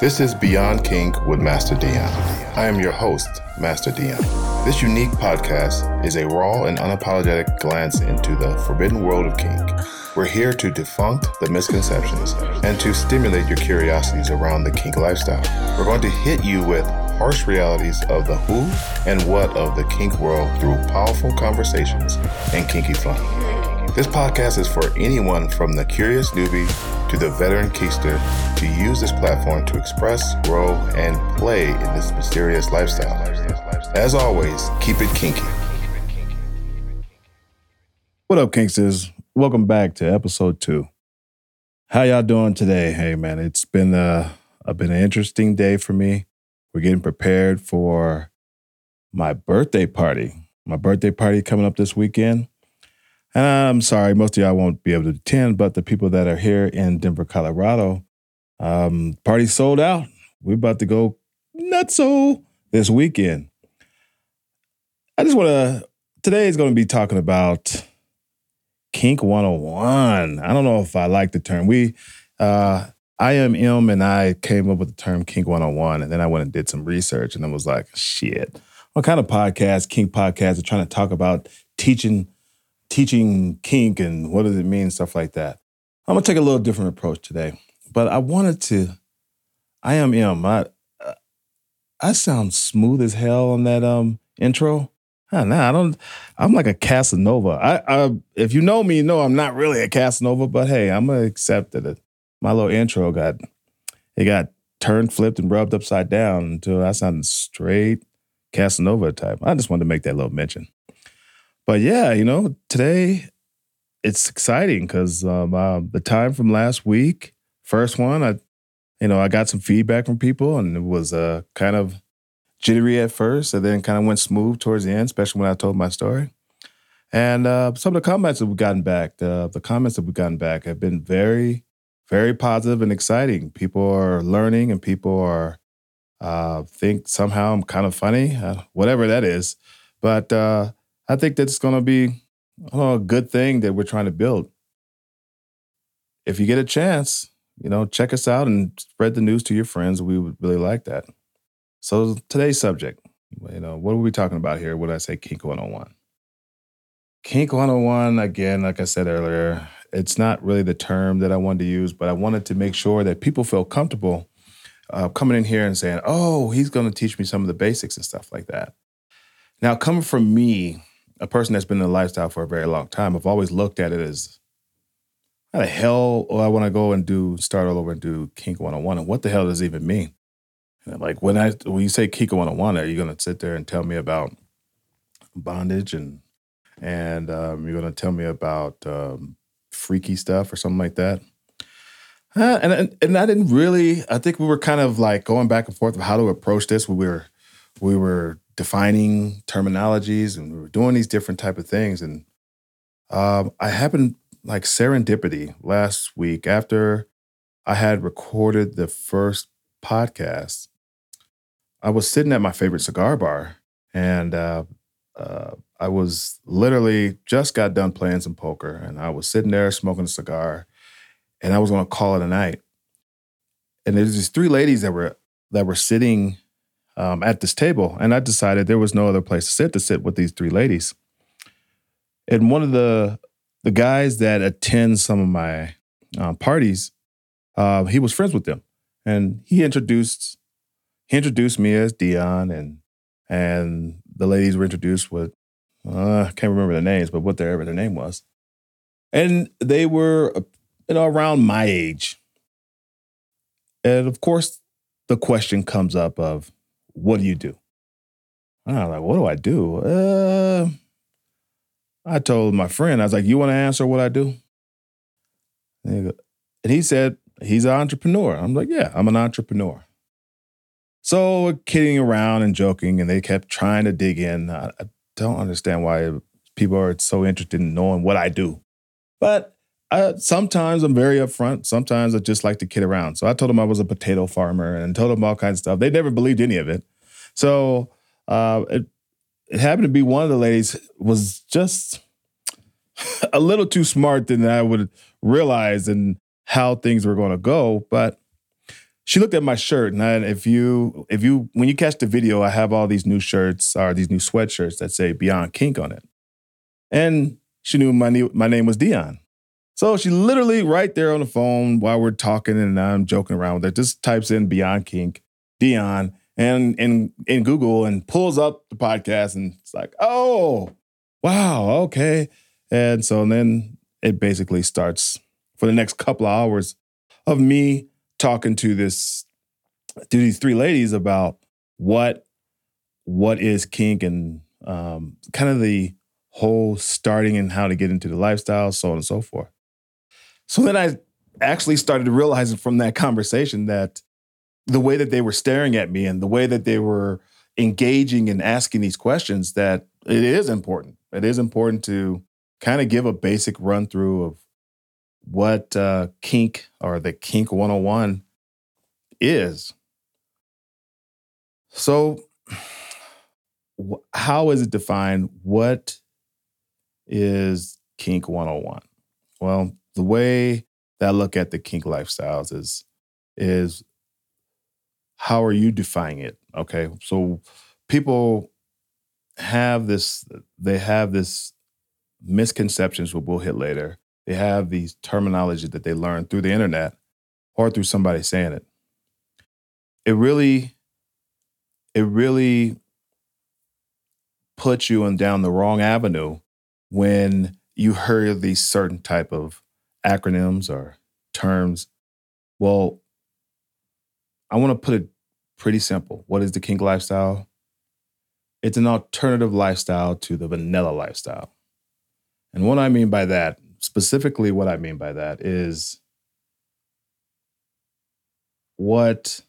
This is Beyond Kink with Master Dion. I am your host, Master Dion. This unique podcast is a raw and unapologetic glance into the forbidden world of kink. We're here to defunct the misconceptions and to stimulate your curiosities around the kink lifestyle. We're going to hit you with harsh realities of the who and what of the kink world through powerful conversations and kinky fun. This podcast is for anyone from the curious newbie to the veteran kinkster to use this platform to express, grow, and play in this mysterious lifestyle. As always, keep it kinky. What up, Kinksters? Welcome back to episode two. How y'all doing today? Hey, man, it's been a, a been an interesting day for me. We're getting prepared for my birthday party. My birthday party coming up this weekend. And I'm sorry, most of y'all won't be able to attend, but the people that are here in Denver, Colorado, um, party sold out. We're about to go nutso this weekend. I just want to, today is going to be talking about Kink 101. I don't know if I like the term. We, uh, I am M and I came up with the term Kink 101. And then I went and did some research and I was like, shit, what kind of podcast, Kink podcast, are trying to talk about teaching teaching kink and what does it mean, stuff like that. I'm gonna take a little different approach today, but I wanted to. I am M. I I sound smooth as hell on that um intro. Oh, nah, I don't. I'm like a Casanova. I, I, if you know me, you know I'm not really a Casanova. But hey, I'm gonna accept that it, my little intro got it got turned, flipped, and rubbed upside down until I sounded straight Casanova type. I just wanted to make that little mention. But yeah, you know, today it's exciting because um, uh, the time from last week, first one, I, you know, I got some feedback from people, and it was uh, kind of jittery at first, and then kind of went smooth towards the end, especially when I told my story. And uh, some of the comments that we've gotten back, the, the comments that we've gotten back have been very, very positive and exciting. People are learning, and people are uh, think somehow I'm kind of funny, uh, whatever that is. But uh, I think that's going to be a good thing that we're trying to build. If you get a chance, you know, check us out and spread the news to your friends. We would really like that. So today's subject, you know, what are we talking about here? What did I say? Kink 101. Kink 101, again, like I said earlier, it's not really the term that I wanted to use, but I wanted to make sure that people feel comfortable uh, coming in here and saying, oh, he's going to teach me some of the basics and stuff like that. Now, coming from me, a person that's been in the lifestyle for a very long time, I've always looked at it as how the hell do I want to go and do start all over and do Kink 101? And what the hell does it even mean? And like when I when you say Kink 101, are you gonna sit there and tell me about bondage and and um, you're gonna tell me about um, freaky stuff or something like that? Uh, and and I didn't really. I think we were kind of like going back and forth of how to approach this. We were we were defining terminologies and we were doing these different type of things. And um, i happened like serendipity last week after i had recorded the first podcast. I was sitting at my favorite cigar bar and uh, uh, i was literally just got done playing some poker and i was sitting there smoking a cigar and i was going to call it a night. And there's these three ladies that were that were sitting um, at this table, and I decided there was no other place to sit to sit with these three ladies. And one of the the guys that attends some of my uh, parties, uh, he was friends with them, and he introduced he introduced me as Dion, and and the ladies were introduced with uh, I can't remember their names, but whatever their name was, and they were you know around my age, and of course the question comes up of what do you do? And I'm like, what do I do? Uh, I told my friend, I was like, you want to answer what I do? And he said, he's an entrepreneur. I'm like, yeah, I'm an entrepreneur. So kidding around and joking, and they kept trying to dig in. I, I don't understand why people are so interested in knowing what I do. But I, sometimes I'm very upfront. Sometimes I just like to kid around. So I told them I was a potato farmer and told them all kinds of stuff. They never believed any of it. So uh, it, it happened to be one of the ladies was just a little too smart than I would realize and how things were going to go. But she looked at my shirt, and if you if you when you catch the video, I have all these new shirts or these new sweatshirts that say Beyond Kink on it, and she knew my new, my name was Dion. So she literally right there on the phone while we're talking and I'm joking around with her, just types in Beyond Kink, Dion, and in in Google and pulls up the podcast and it's like, oh, wow, okay. And so then it basically starts for the next couple of hours of me talking to this to these three ladies about what what is kink and um, kind of the whole starting and how to get into the lifestyle, so on and so forth. So then I actually started realizing from that conversation that the way that they were staring at me and the way that they were engaging and asking these questions that it is important. It is important to kind of give a basic run through of what uh, kink or the kink 101 is. So, how is it defined? What is kink 101? Well, the way that I look at the kink lifestyles is is how are you defining it? Okay. So people have this, they have this misconceptions, what we'll hit later. They have these terminology that they learn through the internet or through somebody saying it. It really, it really puts you on down the wrong avenue when you hear these certain type of acronyms or terms. Well, I want to put it pretty simple. What is the kink lifestyle? It's an alternative lifestyle to the vanilla lifestyle. And what I mean by that, specifically what I mean by that is what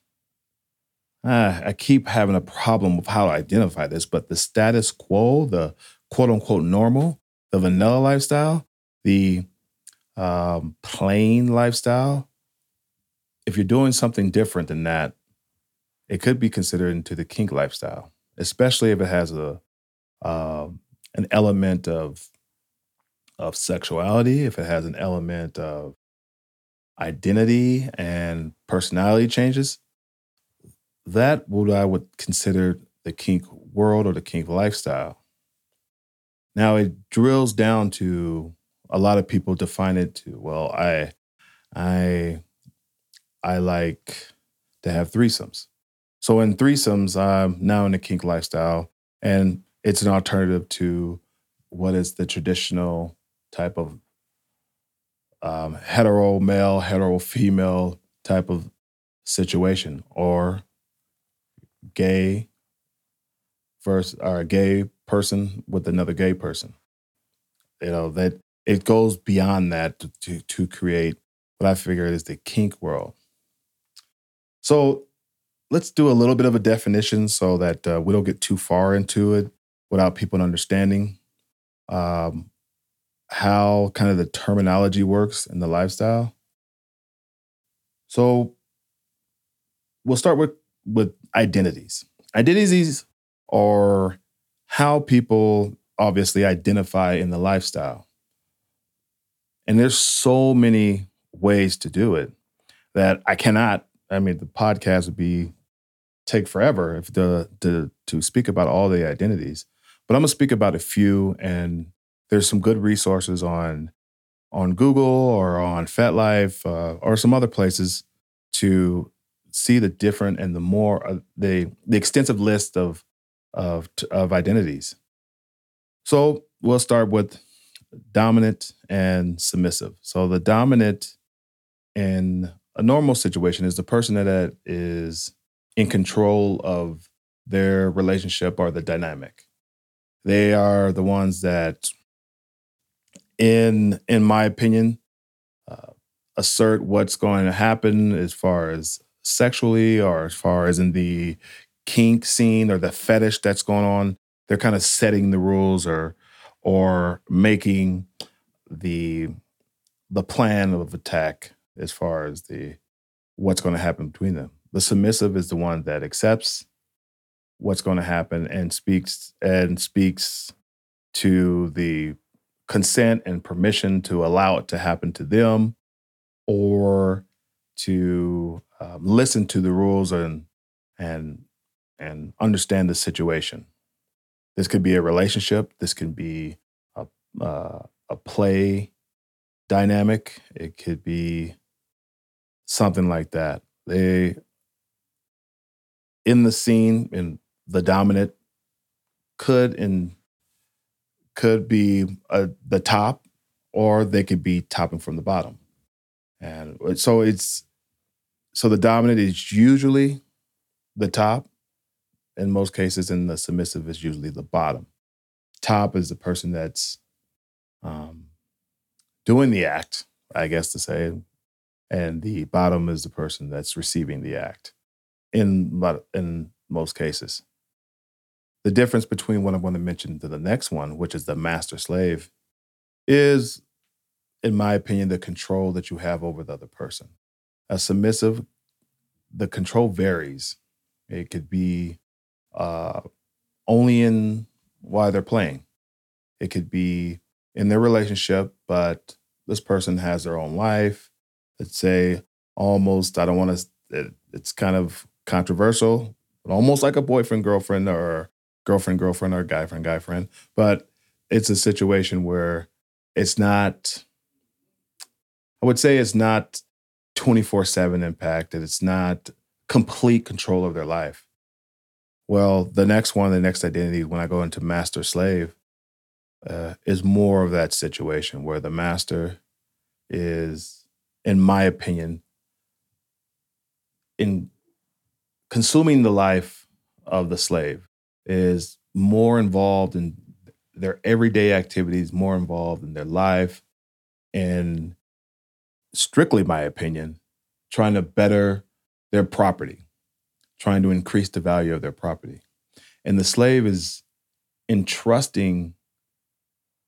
uh, I keep having a problem with how to identify this, but the status quo, the quote unquote normal, the vanilla lifestyle, the um, plain lifestyle, if you're doing something different than that, it could be considered into the kink lifestyle, especially if it has a uh, an element of of sexuality, if it has an element of identity and personality changes. That what I would consider the kink world or the kink lifestyle. Now it drills down to a lot of people define it to well, I I I like to have threesomes. So in threesomes, I'm now in the kink lifestyle, and it's an alternative to what is the traditional type of um, hetero male, hetero female type of situation, or gay versus or a gay person with another gay person. You know that it goes beyond that to, to, to create what I figure is the kink world. So let's do a little bit of a definition so that uh, we don't get too far into it without people understanding um, how kind of the terminology works in the lifestyle. So we'll start with with identities. Identities are how people obviously identify in the lifestyle. And there's so many ways to do it that I cannot I mean, the podcast would be take forever if the to to speak about all the identities. But I'm gonna speak about a few, and there's some good resources on on Google or on FetLife uh, or some other places to see the different and the more uh, the the extensive list of of of identities. So we'll start with dominant and submissive. So the dominant in a normal situation is the person that is in control of their relationship or the dynamic. They are the ones that, in in my opinion, uh, assert what's going to happen as far as sexually or as far as in the kink scene or the fetish that's going on. They're kind of setting the rules or or making the the plan of attack as far as the what's going to happen between them. The submissive is the one that accepts what's going to happen and speaks and speaks to the consent and permission to allow it to happen to them or to um, listen to the rules and and and understand the situation. This could be a relationship. This could be a uh, a play dynamic. It could be something like that. They in the scene and the dominant could and could be uh, the top or they could be topping from the bottom and uh, so it's so the dominant is usually the top in most cases and the submissive is usually the bottom top is the person that's um, doing the act i guess to say and the bottom is the person that's receiving the act in in most cases. The difference between what I'm going to mention to the next one, which is the master slave, is, in my opinion, the control that you have over the other person. A submissive, the control varies. It could be uh, only in why they're playing. It could be in their relationship, but this person has their own life. Let's say almost, I don't want to, it, it's kind of controversial, but almost like a boyfriend girlfriend or girlfriend girlfriend or guy friend guy friend. But it's a situation where it's not. I would say it's not twenty four seven impact, impacted. It's not complete control of their life. Well, the next one, the next identity, when I go into master slave, uh, is more of that situation where the master is, in my opinion, in consuming the life of the slave is more involved in their everyday activities, more involved in their life, and strictly my opinion, trying to better their property, trying to increase the value of their property. And the slave is entrusting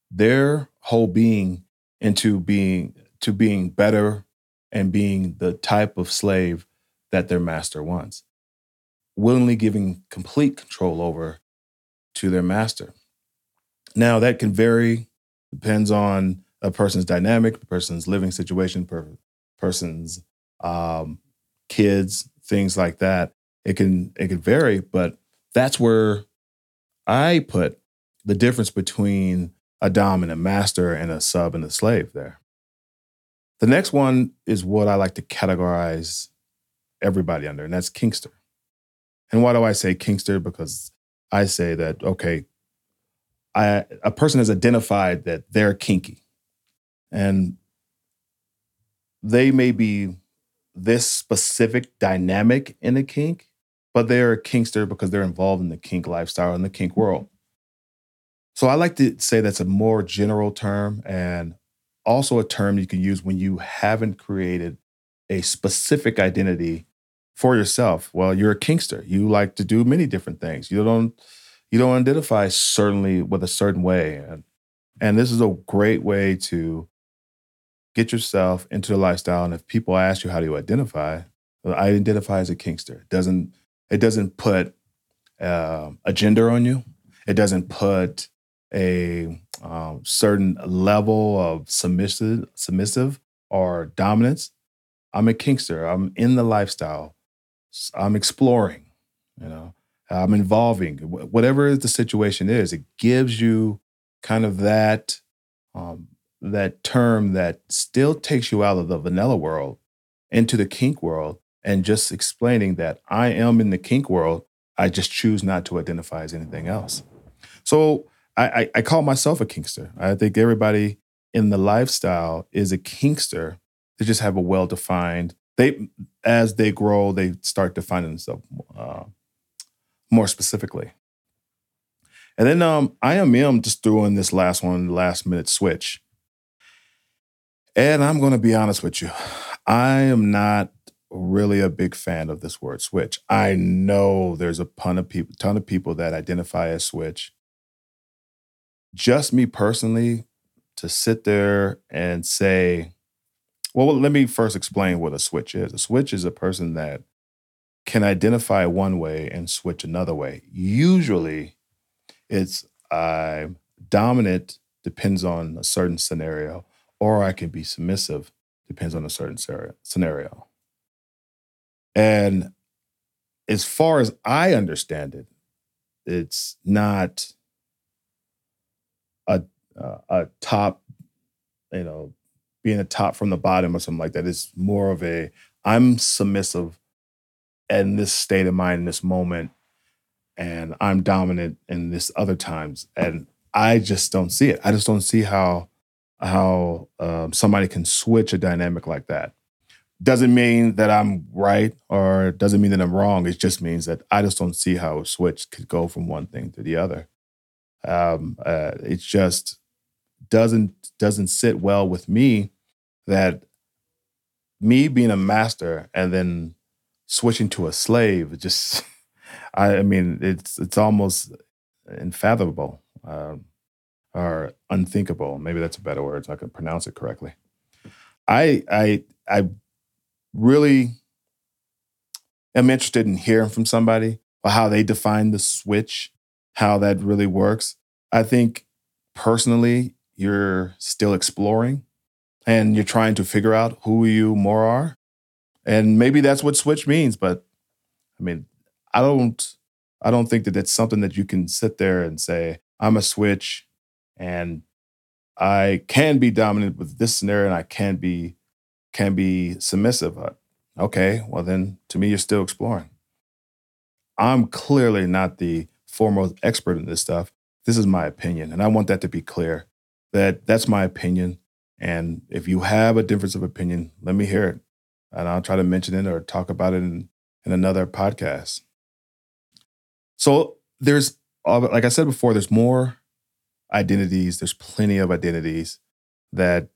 their whole being into being to being better and being the type of slave that their master wants willingly giving complete control over to their master. Now, that can vary, depends on a person's dynamic, the person's living situation, per person's um, kids, things like that. It can it can vary, but that's where I put the difference between a dom and a master and a sub and a slave there. The next one is what I like to categorize everybody under, and that's kinkster. And why do I say kinkster? Because I say that, okay, I, a person has identified that they're kinky. And they may be this specific dynamic in a kink, but they're a kinkster because they're involved in the kink lifestyle and the kink world. So I like to say that's a more general term and also a term you can use when you haven't created a specific identity for yourself. Well, you're a kinkster. You like to do many different things. You don't you don't identify certainly with a certain way. And, and this is a great way to get yourself into the lifestyle. And if people ask you how do you identify, well, I identify as a kinkster. It doesn't it doesn't put uh, a gender on you. It doesn't put a um, certain level of submissive, submissive or dominance. I'm a kinkster. I'm in the lifestyle. I'm exploring, you know, I'm involving, whatever the situation is, it gives you kind of that um, that term that still takes you out of the vanilla world into the kink world and just explaining that I am in the kink world. I just choose not to identify as anything else. So I, I, I call myself a kinkster. I think everybody in the lifestyle is a kinkster. They just have a well defined they as they grow, they start defining themselves uh, more specifically. And then um, IMM just in this last one, last minute switch. And I'm going to be honest with you, I am not really a big fan of this word switch. I know there's a ton of people, ton of people that identify as switch. Just me personally, to sit there and say well, let me first explain what a switch is. A switch is a person that can identify one way and switch another way. Usually, it's uh, dominant, depends on a certain scenario, or I can be submissive, depends on a certain scenario. And as far as I understand it, it's not a uh, a top, you know, being a top from the bottom or something like that. It's more of a I'm submissive in this state of mind in this moment, and I'm dominant in this other times, and I just don't see it. I just don't see how how um, somebody can switch a dynamic like that. Doesn't mean that I'm right or doesn't mean that I'm wrong. It just means that I just don't see how a switch could go from one thing to the other. Um, uh, it just doesn't doesn't sit well with me that me being a master and then switching to a slave just I, I mean it's it's almost unfathomable um, or unthinkable maybe that's a better word so I can pronounce it correctly I I I really am interested in hearing from somebody or how they define the switch how that really works I think personally you're still exploring and you're trying to figure out who you more are. And maybe that's what switch means, but I mean, I don't I don't think that it's something that you can sit there and say, I'm a switch and I can be dominant with this scenario and I can be can be submissive. Uh, okay, well then to me you're still exploring. I'm clearly not the foremost expert in this stuff. This is my opinion and I want that to be clear that that's my opinion and if you have a difference of opinion, let me hear it. And I'll try to mention it or talk about it in, in another podcast. So there's, like I said before, there's more identities. There's plenty of identities that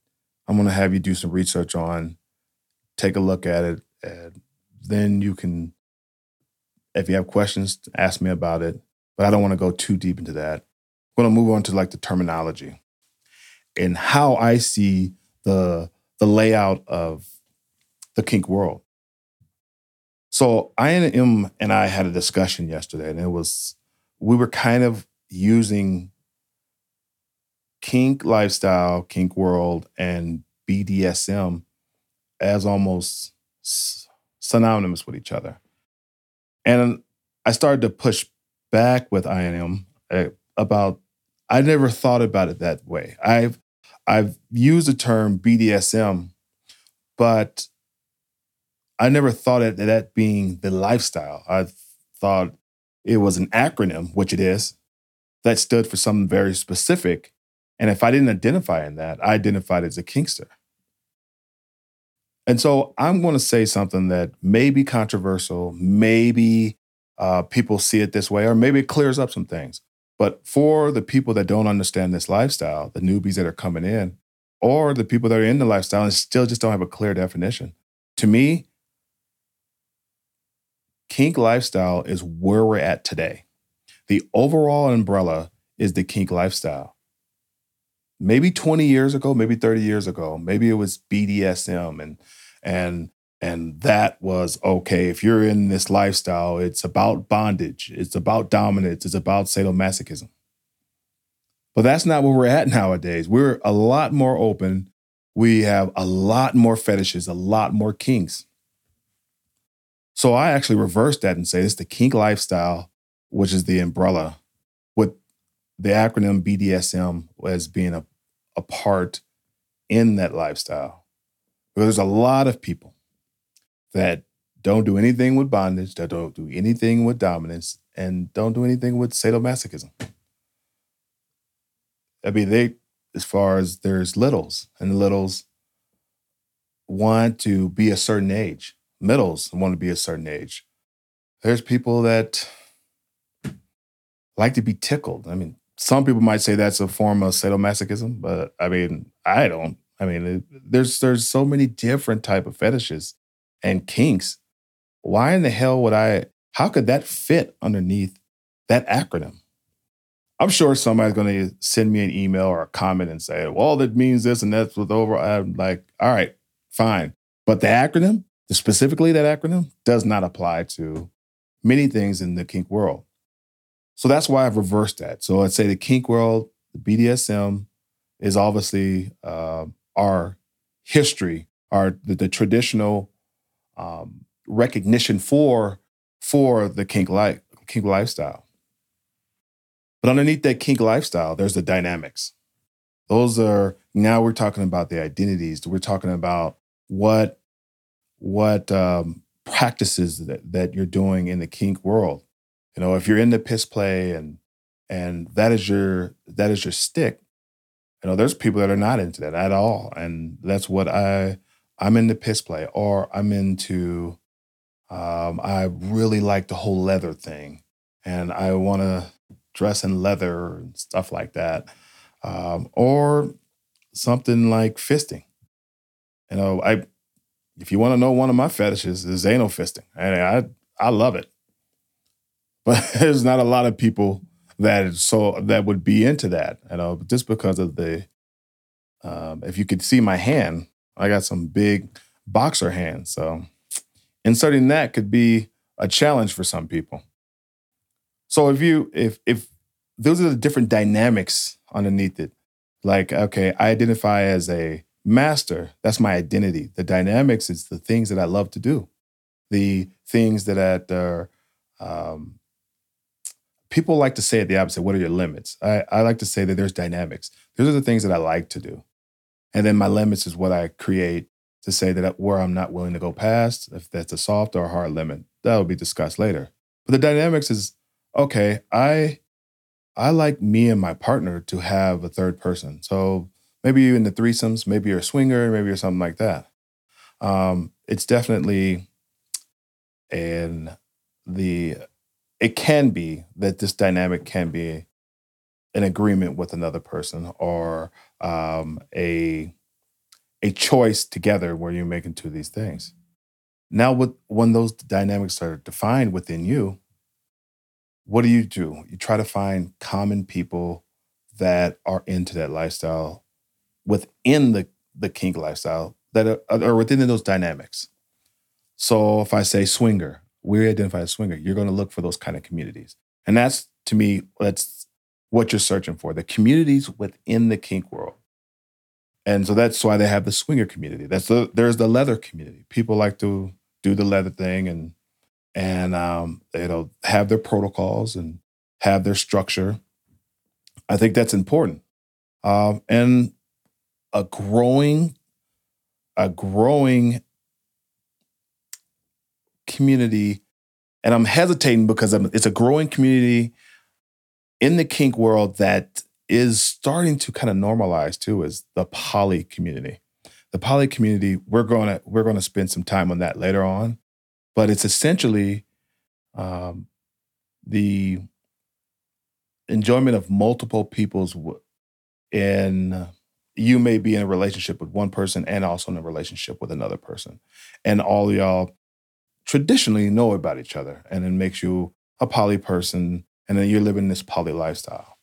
I'm going to have you do some research on, take a look at it, and then you can, if you have questions, ask me about it. But I don't want to go too deep into that. I'm going to move on to like the terminology and how I see the the layout of the kink world. So I and M and I had a discussion yesterday, and it was we were kind of using kink lifestyle, kink world, and BDSM as almost synonymous with each other. And I started to push back with INM eh, about I never thought about it that way. I've I've used the term BDSM, but I never thought of that being the lifestyle. I thought it was an acronym, which it is, that stood for something very specific. And if I didn't identify in that, I identified as a kinkster. And so I'm going to say something that may be controversial, maybe uh, people see it this way, or maybe it clears up some things. But for the people that don't understand this lifestyle, the newbies that are coming in, or the people that are in the lifestyle and still just don't have a clear definition, to me, kink lifestyle is where we're at today. The overall umbrella is the kink lifestyle. Maybe 20 years ago, maybe 30 years ago, maybe it was BDSM and and and that was okay. If you're in this lifestyle, it's about bondage, it's about dominance, it's about sadomasochism. But that's not where we're at nowadays. We're a lot more open. We have a lot more fetishes, a lot more kinks. So I actually reversed that and say it's the kink lifestyle, which is the umbrella, with the acronym BDSM as being a, a part in that lifestyle. Because there's a lot of people that don't do anything with bondage, that don't do anything with dominance, and don't do anything with sadomasochism. I mean, they, as far as there's littles, and the littles want to be a certain age. Middles want to be a certain age. There's people that like to be tickled. I mean, some people might say that's a form of sadomasochism, but I mean, I don't. I mean, it, there's there's so many different type of fetishes and kinks, why in the hell would I, how could that fit underneath that acronym? I'm sure somebody's going to send me an email or a comment and say, well, that means this and that's with over. I'm like, all right, fine. But the acronym, specifically that acronym, does not apply to many things in the kink world. So that's why I've reversed that. So I'd say the kink world, the BDSM is obviously uh, our history, our the, the traditional um, recognition for for the kink life kink lifestyle. But underneath that kink lifestyle, there's the dynamics. Those are now we're talking about the identities. We're talking about what what um, practices that, that you're doing in the kink world. You know, if you're into piss play and and that is your that is your stick, you know, there's people that are not into that at all. And that's what I I'm into piss play or I'm into um, I really like the whole leather thing and I want to dress in leather and stuff like that. Um, or something like fisting. You know, I if you want to know one of my fetishes is anal fisting. And I I love it. But there's not a lot of people that so that would be into that, you know, just because of the um, if you could see my hand, I got some big boxer hands. So inserting that could be a challenge for some people. So if you if if those are the different dynamics underneath it, like okay, I identify as a master. That's my identity. The dynamics is the things that I love to do, the things that are. Um, people like to say it the opposite. What are your limits? I, I like to say that there's dynamics. Those are the things that I like to do, and then my limits is what I create to say that where I'm not willing to go past. If that's a soft or a hard limit, that will be discussed later. But the dynamics is okay. I I like me and my partner to have a third person. So maybe you're in the threesomes, maybe you're a swinger, maybe you're something like that. Um, it's definitely and the it can be that this dynamic can be an agreement with another person or um, a a choice together where you're making two of these things. Now, with, when those dynamics are defined within you, what do you do? You try to find common people that are into that lifestyle within the the kink lifestyle that are, are within those dynamics. So if I say swinger, we identify as swinger, you're going to look for those kind of communities. And that's to me, that's what you're searching for, the communities within the kink world. And so that's why they have the swinger community. That's the there's the leather community. People like to do the leather thing and and um, you know have their protocols and have their structure. I think that's important. Um, and a growing, a growing community, and I'm hesitating because it's a growing community in the kink world that is starting to kind of normalize too is the poly community. The poly community, we're going to we're going to spend some time on that later on, but it's essentially um, the enjoyment of multiple people's in you may be in a relationship with one person and also in a relationship with another person. And all y'all traditionally know about each other. And it makes you a poly person. And then you're living this poly lifestyle.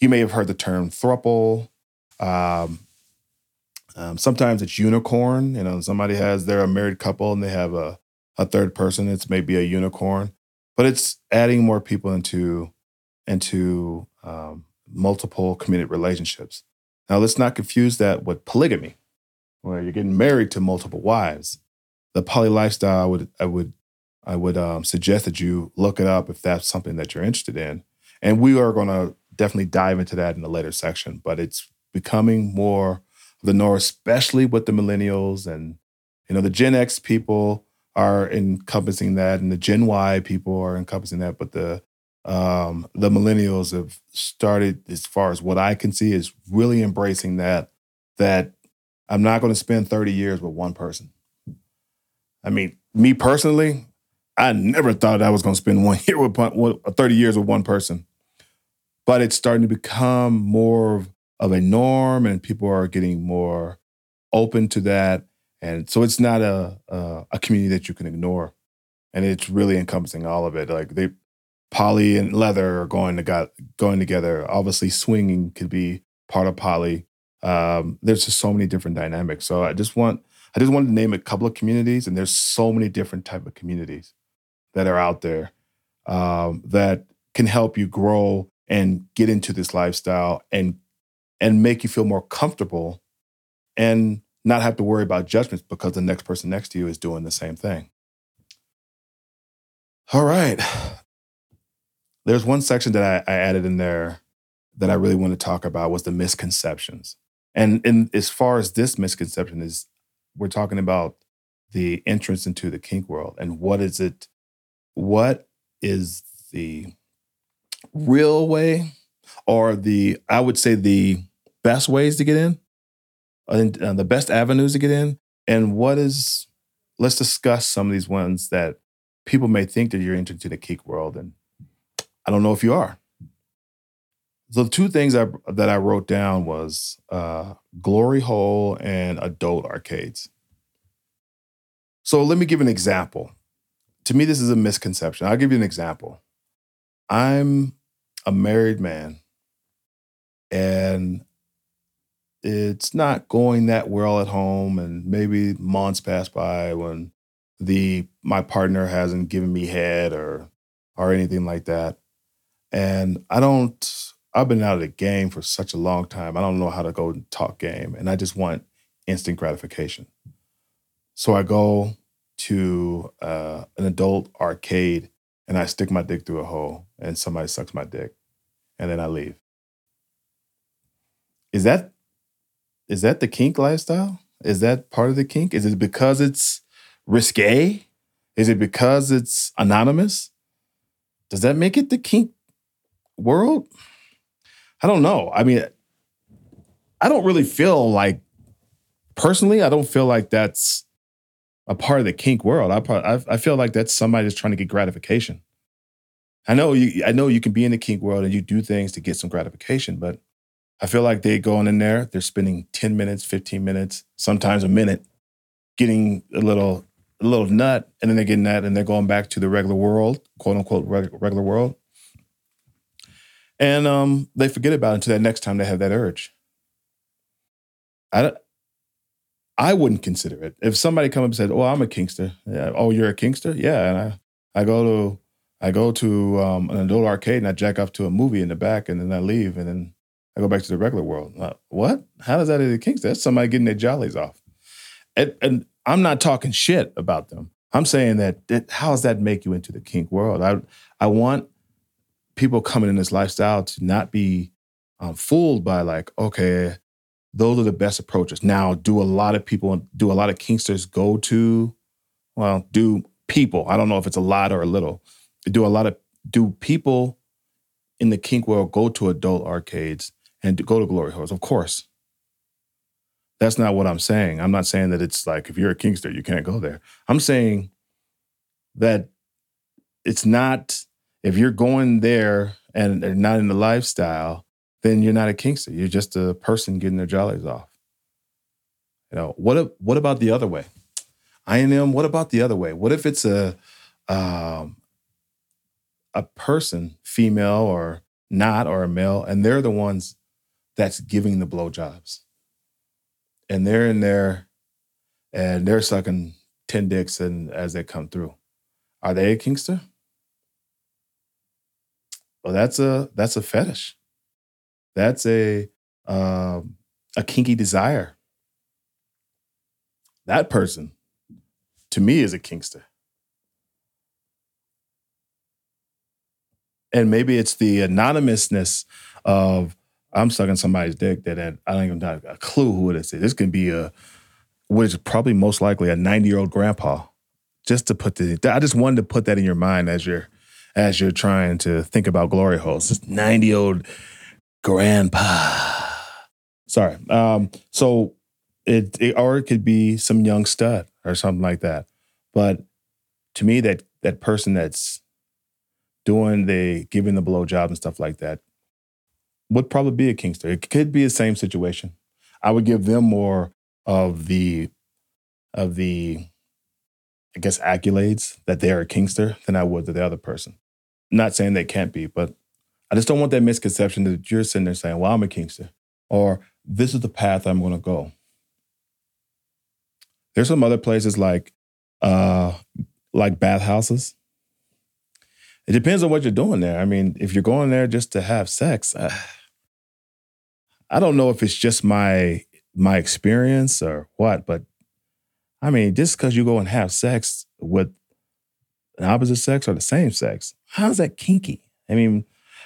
You may have heard the term thruple. Um, um, sometimes it's unicorn. You know, somebody has, they're a married couple and they have a, a third person. It's maybe a unicorn, but it's adding more people into, into um, multiple committed relationships. Now, let's not confuse that with polygamy, where you're getting married to multiple wives. The poly lifestyle, I would, I would, I would um, suggest that you look it up if that's something that you're interested in. And we are going to definitely dive into that in the later section. But it's becoming more the norm, especially with the millennials and you know the Gen X people are encompassing that, and the Gen Y people are encompassing that. But the um, the millennials have started, as far as what I can see, is really embracing that. That I'm not going to spend 30 years with one person. I mean, me personally, I never thought I was going to spend one year with one, 30 years with one person. But it's starting to become more of a norm, and people are getting more open to that. And so it's not a, a, a community that you can ignore, and it's really encompassing all of it. Like they poly and leather are going to got going together. Obviously, swinging could be part of poly. Um, there's just so many different dynamics. So I just want I just wanted to name a couple of communities, and there's so many different type of communities that are out there um, that can help you grow and get into this lifestyle and and make you feel more comfortable and not have to worry about judgments because the next person next to you is doing the same thing. All right. There's one section that I, I added in there that I really want to talk about was the misconceptions. And, and as far as this misconception is, we're talking about the entrance into the kink world and what is it, what is the real way or the, I would say the best ways to get in and uh, the best avenues to get in and what is, let's discuss some of these ones that people may think that you're into the kink world and I don't know if you are. The two things I, that I wrote down was uh, glory hole and adult arcades. So let me give an example. To me, this is a misconception. I'll give you an example. I'm a married man, and it's not going that well at home, and maybe months pass by when the my partner hasn't given me head or or anything like that. And I don't I've been out of the game for such a long time. I don't know how to go and talk game. And I just want instant gratification. So I go to uh, an adult arcade and I stick my dick through a hole and somebody sucks my dick and then I leave. Is that is that the kink lifestyle? Is that part of the kink? Is it because it's risque? Is it because it's anonymous? Does that make it the kink world? I don't know. I mean, I don't really feel like personally, I don't feel like that's a part of the kink world. I probably, I feel like that's somebody that's trying to get gratification. I know you I know you can be in the kink world and you do things to get some gratification, but I feel like they're going in there, they're spending 10 minutes, 15 minutes, sometimes a minute, getting a little a little nut, and then they're getting that and they're going back to the regular world, quote unquote regular world. And um, they forget about it until that next time they have that urge. I, I wouldn't consider it. If somebody come up and said, "Oh, I'm a kinkster," yeah. "Oh, you're a kinkster," yeah, and I, I go to I go to um, an adult arcade and I jack off to a movie in the back, and then I leave, and then I go back to the regular world. Uh, what? How does that a kinkster? That's somebody getting their jollies off. And, and, I'm not talking shit about them. I'm saying that, that how does that make you into the kink world? I I want people coming in this lifestyle to not be um, fooled by like, okay, those are the best approaches. Now, do a lot of people, do a lot of Kinksters go to, well, do people, I don't know if it's a lot or a little, do a lot of, do people in the kink world go to adult arcades and go to glory holes? Of course. That's not what I'm saying. I'm not saying that it's like if you're a kinkster, you can't go there. I'm saying that it's not if you're going there and they're not in the lifestyle, then you're not a Kinkster. You're just a person getting their jollies off. You know, what what about the other way? I and them, what about the other way? What if it's a um, a person, female or not, or a male, and they're the ones that's giving the blowjobs. And they're in there and they're sucking 10 dicks and as they come through. Are they a kinkster? Well, that's a that's a fetish. That's a um, a kinky desire. That person, to me, is a kinkster. And maybe it's the anonymousness of I'm sucking somebody's dick that I don't even have a clue who it is. This can be a what is probably most likely a 90 year old grandpa. Just to put the, I just wanted to put that in your mind as you're as you're trying to think about glory holes. This 90 year old grandpa. Sorry. Um, so it, it, or it could be some young stud or something like that. But to me, that that person that's doing the giving the blow job and stuff like that would probably be a kinkster. It could be the same situation. I would give them more of the of the I guess accolades that they are a kinkster than I would to the other person not saying they can't be, but I just don't want that misconception that you're sitting there saying, well, I'm a Kinkster, or this is the path I'm going to go. There's some other places like, uh, like bathhouses. It depends on what you're doing there. I mean, if you're going there just to have sex, uh, I don't know if it's just my my experience or what, but I mean, just because you go and have sex with an opposite sex or the same sex. How's that kinky? I mean,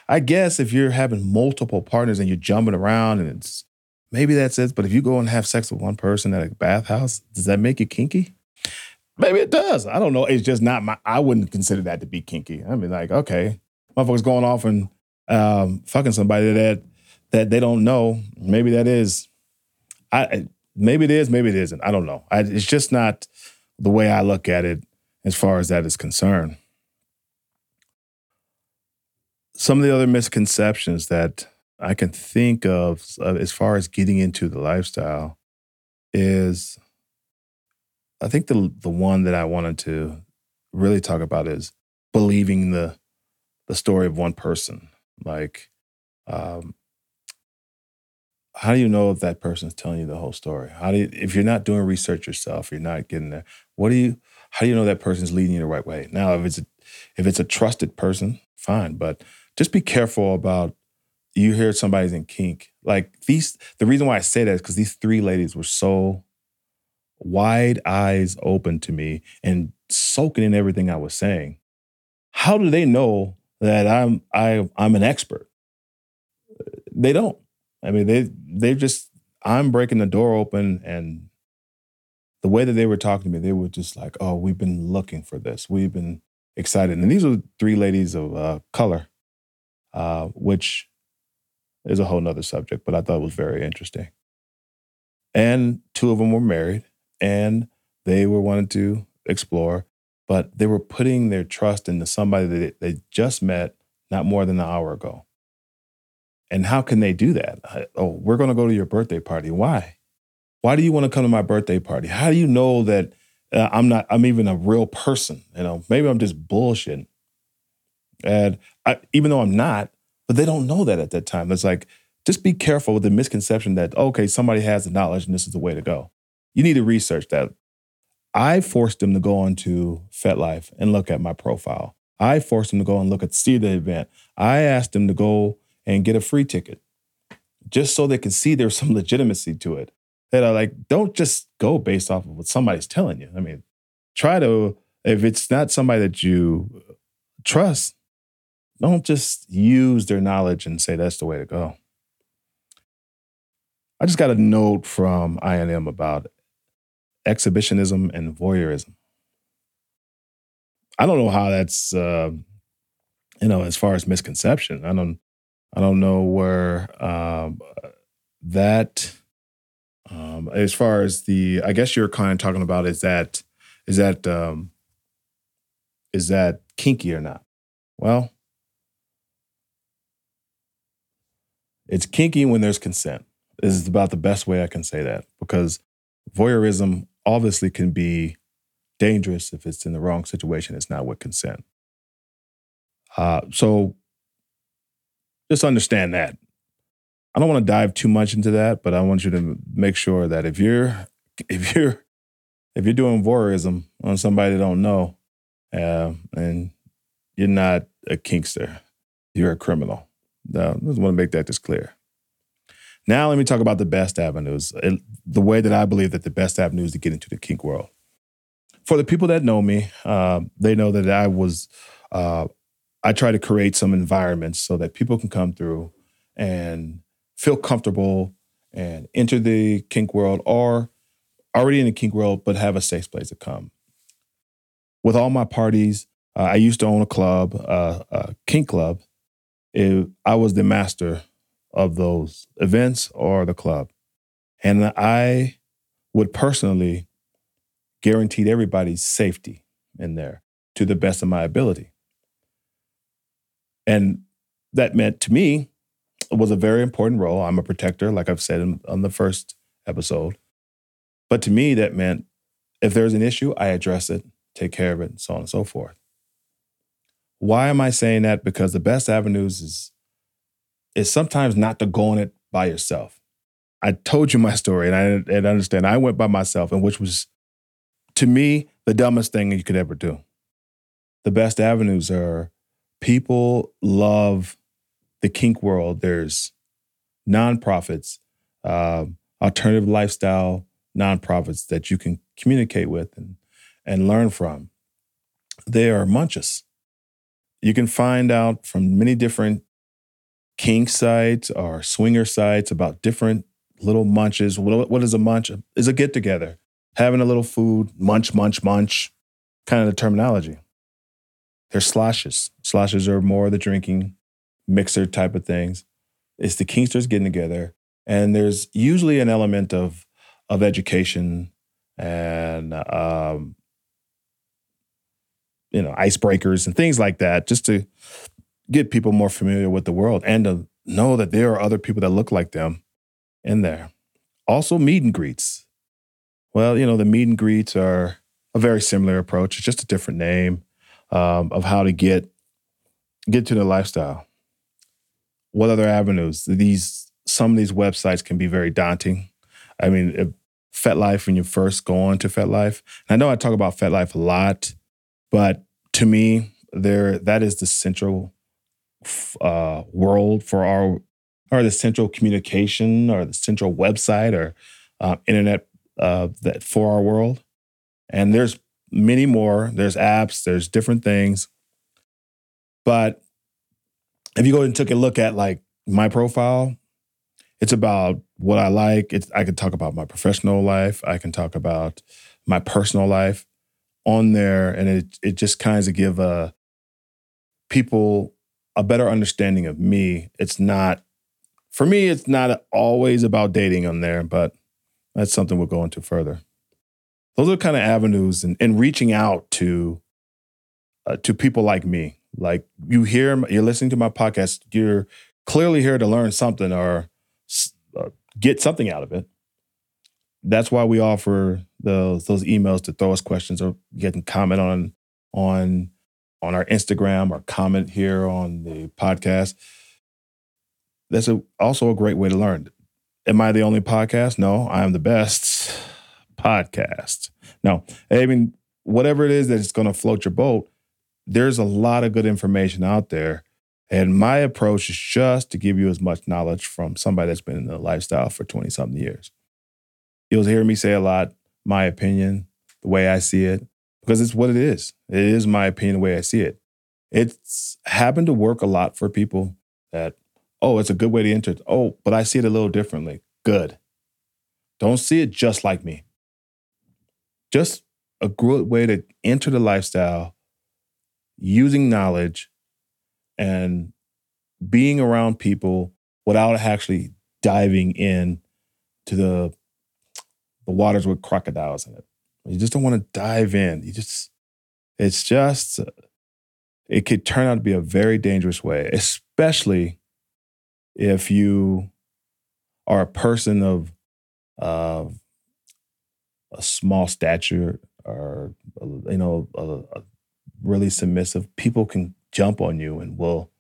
I guess if you're having multiple partners and you're jumping around and it's maybe that's it. But if you go and have sex with one person at a bathhouse, does that make you kinky? Maybe it does. I don't know. It's just not my. I wouldn't consider that to be kinky. I mean, like, okay, motherfuckers going off and um, fucking somebody that that they don't know. Maybe that is. I maybe it is. Maybe it isn't. I don't know. I, it's just not the way I look at it as far as that is concerned. Some of the other misconceptions that I can think of uh, as far as getting into the lifestyle is I think the the one that I wanted to really talk about is believing the the story of one person. Like, um, how do you know if that person's telling you the whole story? How do you, if you're not doing research yourself, you're not getting there. What do you? How do you know that person's leading you the right way? Now, if it's a, if it's a trusted person, fine, but just be careful about you hear somebody's in kink. Like these, the reason why I say that is because these three ladies were so wide eyes open to me and soaking in everything I was saying. How do they know that I'm I I'm an expert? They don't. I mean, they they just I'm breaking the door open and the way that they were talking to me, they were just like, "Oh, we've been looking for this. We've been excited." And these are three ladies of uh, color, uh, which is a whole nother subject, but I thought it was very interesting. And two of them were married, and they were wanting to explore, but they were putting their trust into somebody that they just met not more than an hour ago. And how can they do that? Oh, we're going to go to your birthday party. Why? Why do you want to come to my birthday party? How do you know that uh, I'm not? I'm even a real person. You know, maybe I'm just bullshitting. And I, even though I'm not, but they don't know that at that time. It's like just be careful with the misconception that okay, somebody has the knowledge and this is the way to go. You need to research that. I forced them to go onto FetLife and look at my profile. I forced them to go and look at see the event. I asked them to go and get a free ticket just so they can see there's some legitimacy to it. That are like, don't just go based off of what somebody's telling you. I mean, try to, if it's not somebody that you trust, don't just use their knowledge and say that's the way to go. I just got a note from INM about exhibitionism and voyeurism. I don't know how that's, uh, you know, as far as misconception. I don't, I don't know where um, that, um, as far as the, I guess you're kind of talking about is that, is that, um, is that kinky or not? Well, it's kinky when there's consent. This is about the best way I can say that because voyeurism obviously can be dangerous if it's in the wrong situation. It's not with consent. Uh, so just understand that. I don't want to dive too much into that, but I want you to make sure that if you're if you're if you're doing voyeurism on somebody that don't know, uh, and you're not a kinkster, you're a criminal. Now, I just want to make that just clear. Now, let me talk about the best avenues, the way that I believe that the best avenues to get into the kink world. For the people that know me, uh, they know that I was, uh, I try to create some environments so that people can come through and feel comfortable and enter the kink world or already in the kink world, but have a safe place to come. With all my parties, uh, I used to own a club, uh, a kink club. It, I was the master of those events or the club. And I would personally guaranteed everybody's safety in there to the best of my ability. And that meant to me was a very important role. I'm a protector, like I've said in, on the first episode. But to me, that meant if there's an issue, I address it, take care of it, and so on and so forth. Why am I saying that? Because the best avenues is is sometimes not to go on it by yourself. I told you my story, and I and understand I went by myself, and which was to me the dumbest thing you could ever do. The best avenues are people love the kink world. There's nonprofits, uh, alternative lifestyle nonprofits that you can communicate with and and learn from. they are munches. You can find out from many different kink sites or swinger sites about different little munches. What, what is a munch? Is a get together, having a little food, munch, munch, munch, kind of the terminology. There's sloshes. Sloshes are more the drinking mixer type of things. It's the kinksters getting together, and there's usually an element of of education and um, you know icebreakers and things like that, just to get people more familiar with the world and to know that there are other people that look like them in there. Also, meet and greets. Well, you know, the meet and greets are a very similar approach. It's just a different name um, of how to get get to the lifestyle. What other avenues? These some of these websites can be very daunting. I mean, FetLife when you first go on to FetLife. And I know I talk about FetLife a lot, but to me, there that is the central uh, world for our or the central communication or the central website or uh, internet uh, that for our world. And there's many more. There's apps. There's different things. But if you go and take a look at like my profile, it's about what I like. It's I can talk about my professional life. I can talk about my personal life on there, and it it just kind of give uh, people a better understanding of me. It's not for me. It's not always about dating on there, but that's something we'll go into further. Those are kind of avenues and, and reaching out to uh, to people like me. Like you hear, you're listening to my podcast. You're clearly here to learn something or uh, get something out of it. That's why we offer those those emails to throw us questions or get and comment on on on our Instagram or comment here on the podcast. That's a, also a great way to learn. Am I the only podcast? No, I am the best podcast. No, I mean, whatever it is that's going to float your boat, there's a lot of good information out there and my approach is just to give you as much knowledge from somebody that's been in the lifestyle for 20 something years. You'll hear me say a lot, my opinion, the way I see it, because it's what it is. It is my opinion, the way I see it. It's happened to work a lot for people that, oh, it's a good way to enter. Oh, but I see it a little differently. Good. Don't see it just like me. Just a good way to enter the lifestyle using knowledge and being around people without actually diving in to the the waters with crocodiles in it. You just don't want to dive in. You just it's just it could turn out to be a very dangerous way, especially if you are a person of uh, a small stature or you know a, a really submissive. People can jump on you and will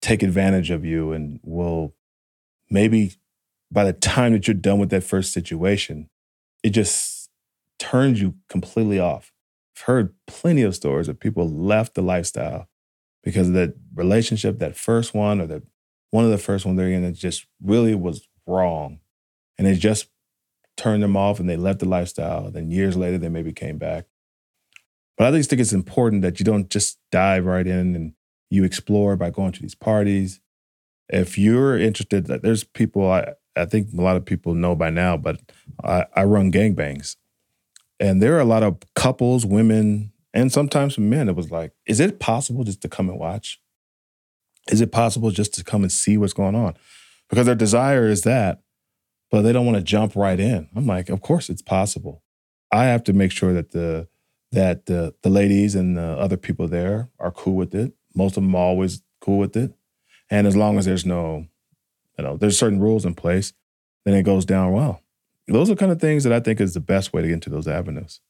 take advantage of you and will maybe by the time that you're done with that first situation, it just turns you completely off. I've heard plenty of stories of people left the lifestyle because of that relationship, that first one or that one of the first one they're in, that just really was wrong. And it just turned them off and they left the lifestyle. Then years later, they maybe came back. But I just think it's important that you don't just dive right in and you explore by going to these parties. If you're interested, there's people I, I think a lot of people know by now, but I, I run gangbangs. And there are a lot of couples, women, and sometimes men It was like, is it possible just to come and watch? Is it possible just to come and see what's going on? Because their desire is that, but they don't want to jump right in. I'm like, of course it's possible. I have to make sure that the that the the ladies and the other people there are cool with it. Most of them are always cool with it, and as long as there's no, you know, there's certain rules in place, then it goes down well. Those are kind of things that I think is the best way to get into those avenues.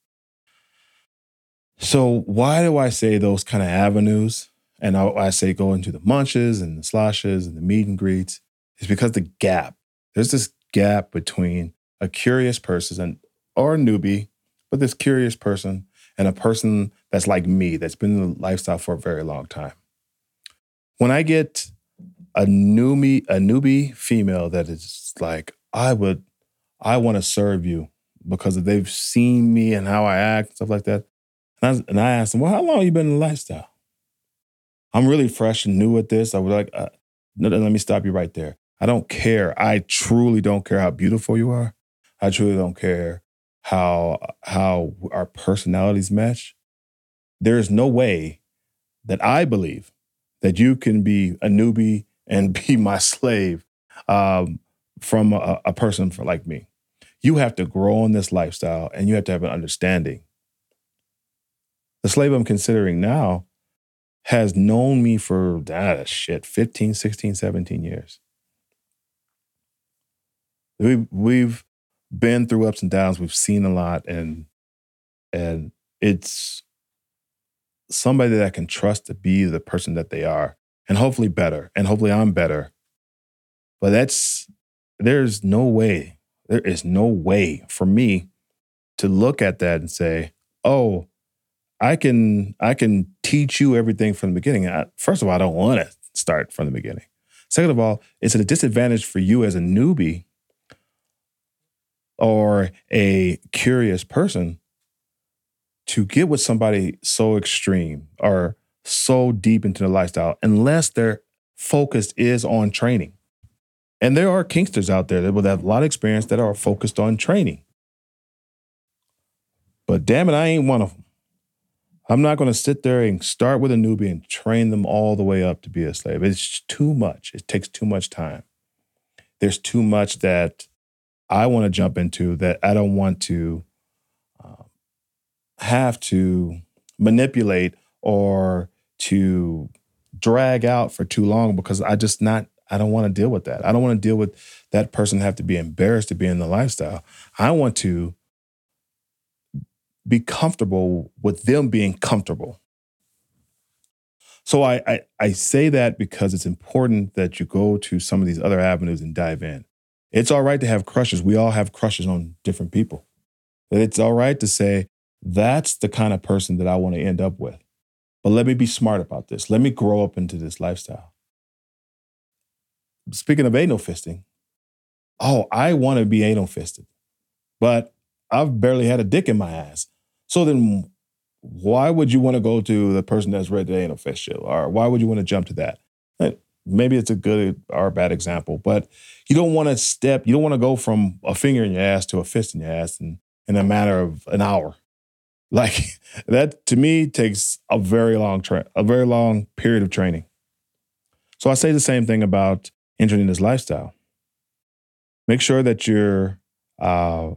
So why do I say those kind of avenues? And I, I say go into the munches and the sloshes and the meet and greets is because the gap. There's this gap between a curious person or a newbie, but this curious person and a person that's like me, that's been in the lifestyle for a very long time. When I get a newbie, a newbie female that is like, I would, I want to serve you because they've seen me and how I act, and stuff like that. And I, and I him, well, how long you been in the lifestyle? I'm really fresh and new at this. I was like, uh, no, let me stop you right there. I don't care. I truly don't care how beautiful you are. I truly don't care how how our personalities match, There is no way that I believe that you can be a newbie and be my slave um, from a, a person for, like me. You have to grow in this lifestyle and you have to have an understanding. The slave I'm considering now has known me for that ah, shit 15, 16, 17 years. We, we've been through ups and downs. We've seen a lot, and and it's somebody that I can trust to be the person that they are, and hopefully better, and hopefully I'm better. But that's there's no way, there is no way for me to look at that and say, "Oh, I can I can teach you everything from the beginning." I, first of all, I don't want to start from the beginning. Second of all, it's at a disadvantage for you as a newbie or a curious person to get with somebody so extreme or so deep into the lifestyle unless their focus is on training. And there are kinksters out there that will have a lot of experience that are focused on training. But damn it, I ain't one of them. I'm not going to sit there and start with a newbie and train them all the way up to be a slave. It's too much. It takes too much time. There's too much that I want to jump into that I don't want to uh, have to manipulate or to drag out for too long because I just not I don't want to deal with that. I don't want to deal with that person have to be embarrassed to be in the lifestyle. I want to be comfortable with them being comfortable. So I, I, I say that because it's important that you go to some of these other avenues and dive in. It's all right to have crushes. We all have crushes on different people. It's all right to say, that's the kind of person that I want to end up with. But let me be smart about this. Let me grow up into this lifestyle. Speaking of anal fisting, oh, I want to be anal fisted, but I've barely had a dick in my ass. So then why would you want to go to the person that's ready to anal fist you? Or why would you want to jump to that? Maybe it's a good or a bad example, but you don't want to step, you don't want to go from a finger in your ass to a fist in your ass in, in a matter of an hour. Like that to me takes a very long tra- a very long period of training. So I say the same thing about entering this lifestyle. Make sure that you're uh,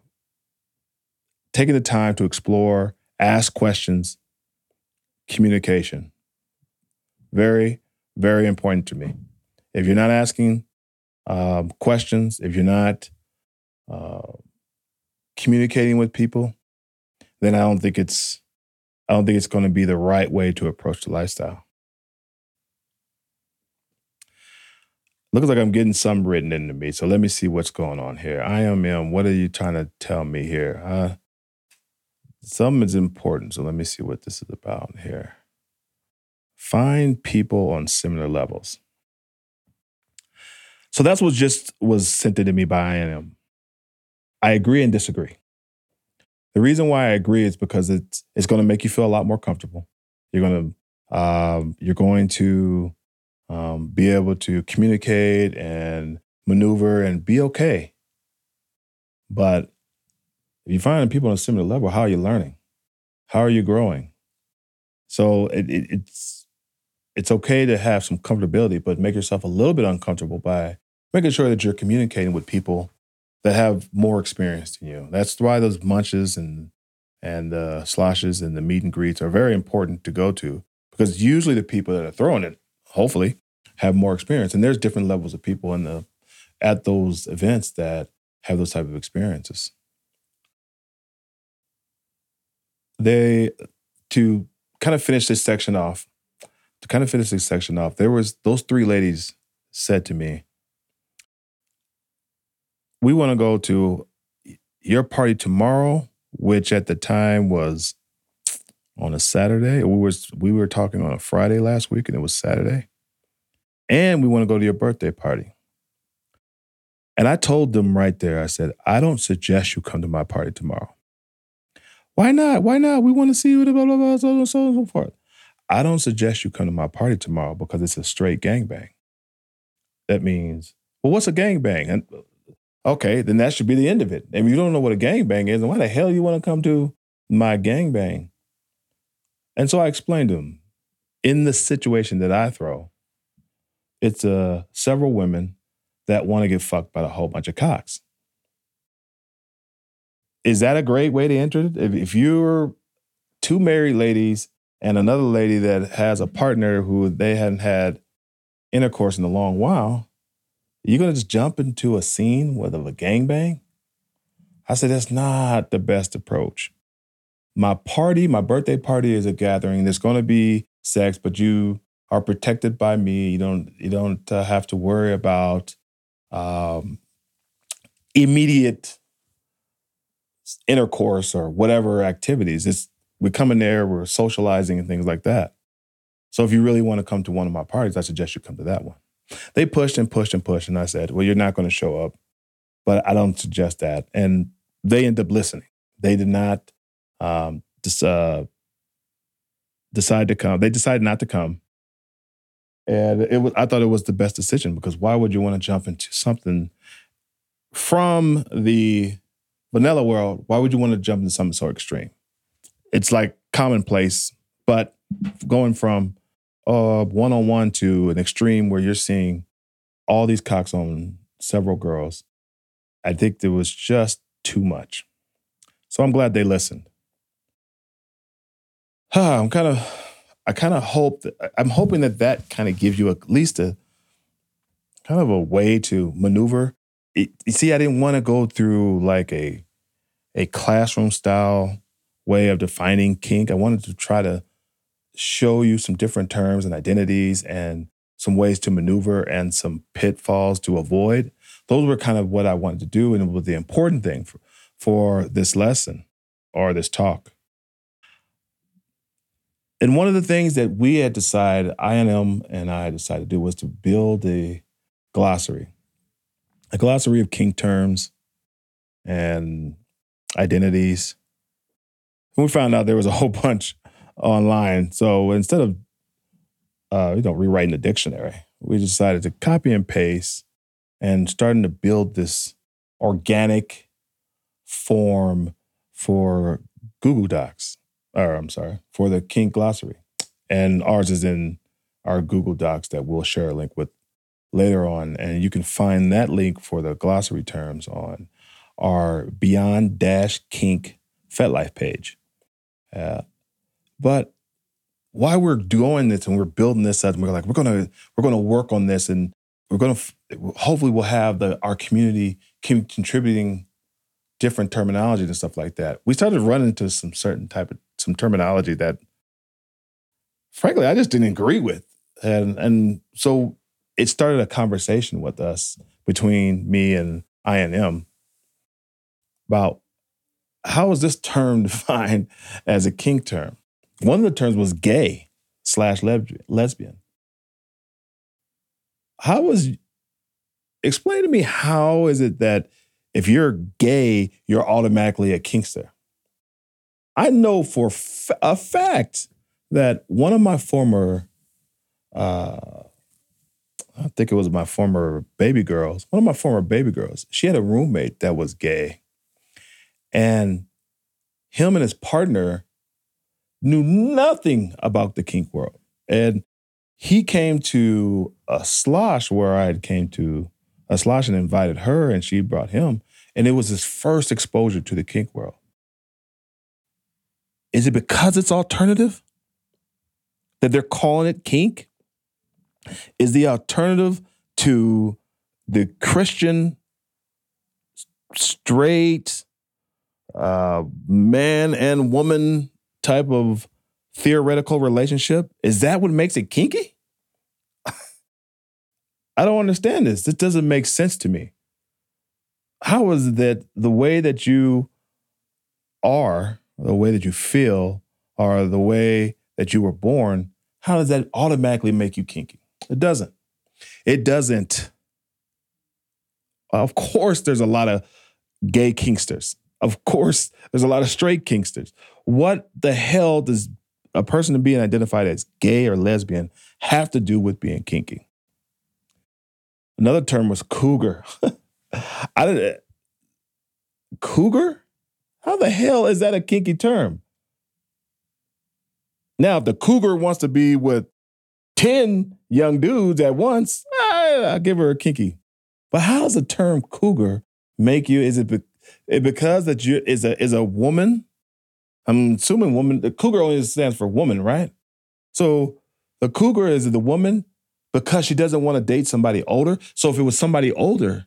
taking the time to explore, ask questions, communication. Very, very important to me. If you're not asking um, questions, if you're not uh, communicating with people, then I don't think it's I don't think it's going to be the right way to approach the lifestyle. Looks like I'm getting some written into me, so let me see what's going on here. I am in. What are you trying to tell me here? Uh, something is important, so let me see what this is about here. Find people on similar levels. So that's what just was sent to me by him. I agree and disagree. The reason why I agree is because it's it's going to make you feel a lot more comfortable. You're going to um, you're going to um, be able to communicate and maneuver and be okay. But if you find people on a similar level, how are you learning? How are you growing? So it, it, it's it's okay to have some comfortability, but make yourself a little bit uncomfortable by making sure that you're communicating with people that have more experience than you. That's why those munches and and the sloshes and the meet and greets are very important to go to because usually the people that are throwing it, hopefully, have more experience. And there's different levels of people in the at those events that have those type of experiences. They to kind of finish this section off, to kind of finish this section off, there was those three ladies said to me, "We want to go to your party tomorrow, which at the time was on a Saturday. We was we were talking on a Friday last week, and it was Saturday, and we want to go to your birthday party." And I told them right there, I said, I don't suggest you come to my party tomorrow. Why not? Why not? We want to see you, blah, blah, blah, so on and so forth. I don't suggest you come to my party tomorrow because it's a straight gangbang. That means, well, what's a gangbang? And okay, then that should be the end of it. If you don't know what a gangbang is, then why the hell you want to come to my gangbang? And so I explained to him, in the situation that I throw, it's uh, several women that want to get fucked by a whole bunch of cocks. Is that a great way to enter it? If, if you're two married ladies and another lady that has a partner who they hadn't had intercourse in a long while, you're gonna just jump into a scene with a gangbang? I said that's not the best approach. My party, my birthday party is a gathering. There's gonna be sex, but you are protected by me. You don't you don't uh, have to worry about um, immediate intercourse or whatever activities. It's we come in there, we're socializing and things like that. So if you really want to come to one of my parties, I suggest you come to that one. They pushed and pushed and pushed, and I said, "Well, you're not going to show up," but I don't suggest that. And they end up listening. They did not um, dis- uh, decide to come. They decided not to come, and it was. I thought it was the best decision because why would you want to jump into something from the vanilla world? Why would you want to jump into something so extreme? It's like commonplace, but going from uh, one-on-one to an extreme where you're seeing all these cocks on several girls, I think there was just too much. So I'm glad they listened. I'm kind of, I kind of hope that I'm hoping that that kind of gives you at least a kind of a way to maneuver. It, you see, I didn't want to go through like a a classroom style way of defining kink. I wanted to try to show you some different terms and identities and some ways to maneuver and some pitfalls to avoid. Those were kind of what I wanted to do, and it was the important thing for, for this lesson or this talk. And one of the things that we had decided, I&M and I decided to do was to build a glossary, a glossary of kink terms and identities. And we found out there was a whole bunch online. So instead of uh, you know rewriting the dictionary, we decided to copy and paste and starting to build this organic form for Google Docs. Or I'm sorry, for the Kink glossary. And ours is in our Google Docs that we'll share a link with later on. And you can find that link for the glossary terms on our Beyond Dash Kink FetLife page. Uh, but while we're doing this and we're building this up, and we're like, we're gonna we're gonna work on this, and we're gonna hopefully we'll have the our community contributing different terminology and stuff like that. We started running into some certain type of some terminology that, frankly, I just didn't agree with, and and so it started a conversation with us between me and I&M about how is this term defined as a kink term? One of the terms was gay slash lesbian. How was, explain to me how is it that if you're gay, you're automatically a kinkster? I know for f- a fact that one of my former, uh, I think it was my former baby girls, one of my former baby girls, she had a roommate that was gay. And him and his partner knew nothing about the kink world. And he came to a slosh where I had came to a slosh and invited her and she brought him. And it was his first exposure to the kink world. Is it because it's alternative that they're calling it kink? Is the alternative to the Christian straight uh, man and woman type of theoretical relationship? Is that what makes it kinky? I don't understand this. This doesn't make sense to me. How is it that the way that you are, the way that you feel, or the way that you were born, how does that automatically make you kinky? It doesn't. It doesn't. Of course, there's a lot of gay kinksters. Of course, there's a lot of straight kinksters. What the hell does a person being identified as gay or lesbian have to do with being kinky? Another term was cougar. I did cougar? How the hell is that a kinky term? Now, if the cougar wants to be with 10 young dudes at once, I, I'll give her a kinky. But how does the term cougar make you? Is it, it because that you is a is a woman? I'm assuming woman. The cougar only stands for woman, right? So the cougar is the woman because she doesn't want to date somebody older. So if it was somebody older,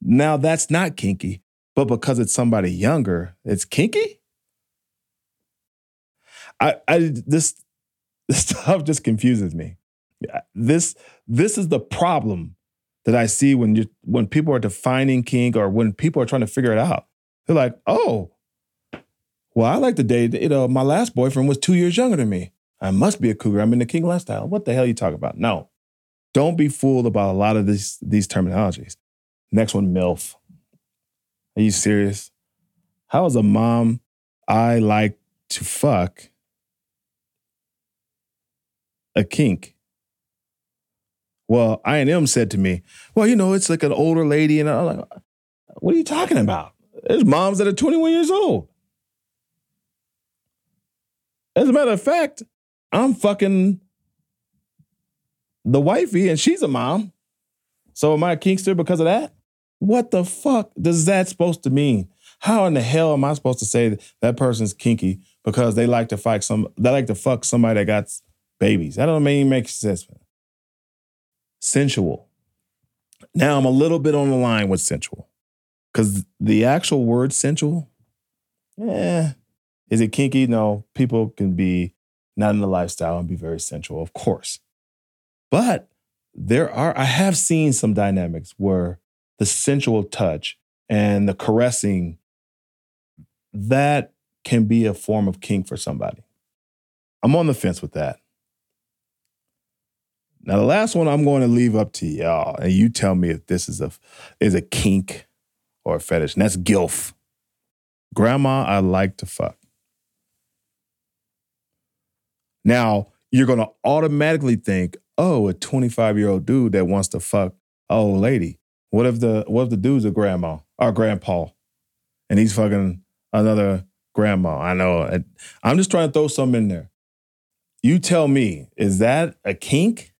now that's not kinky. But because it's somebody younger, it's kinky. I, I this this stuff just confuses me. This this is the problem that I see when you when people are defining kink or when people are trying to figure it out. They're like, oh, well, I like to date. You know, my last boyfriend was two years younger than me. I must be a cougar. I'm in the kink lifestyle. What the hell are you talking about? No, don't be fooled about a lot of these these terminologies. Next one, milf. Are you serious? How is a mom I like to fuck a kink? Well, I&M said to me, well, you know, it's like an older lady. And I'm like, what are you talking about? There's moms that are 21 years old. As a matter of fact, I'm fucking the wifey and she's a mom. So am I a kinkster because of that? What the fuck does that supposed to mean? How in the hell am I supposed to say that, that person's kinky because they like to fight some they like to fuck somebody that got babies? That don't mean make sense. Sensual. Now I'm a little bit on the line with sensual. Cause the actual word sensual, yeah. Is it kinky? No. People can be not in the lifestyle and be very sensual, of course. But there are, I have seen some dynamics where the sensual touch and the caressing, that can be a form of kink for somebody. I'm on the fence with that. Now, the last one I'm going to leave up to y'all, and you tell me if this is a is a kink or a fetish, and that's gilf. Grandma, I like to fuck. Now, you're going to automatically think, oh, a 25 year old dude that wants to fuck a old lady. What if the what if the dude's a grandma or grandpa, and he's fucking another grandma? I know. I'm just trying to throw something in there. You tell me, is that a kink?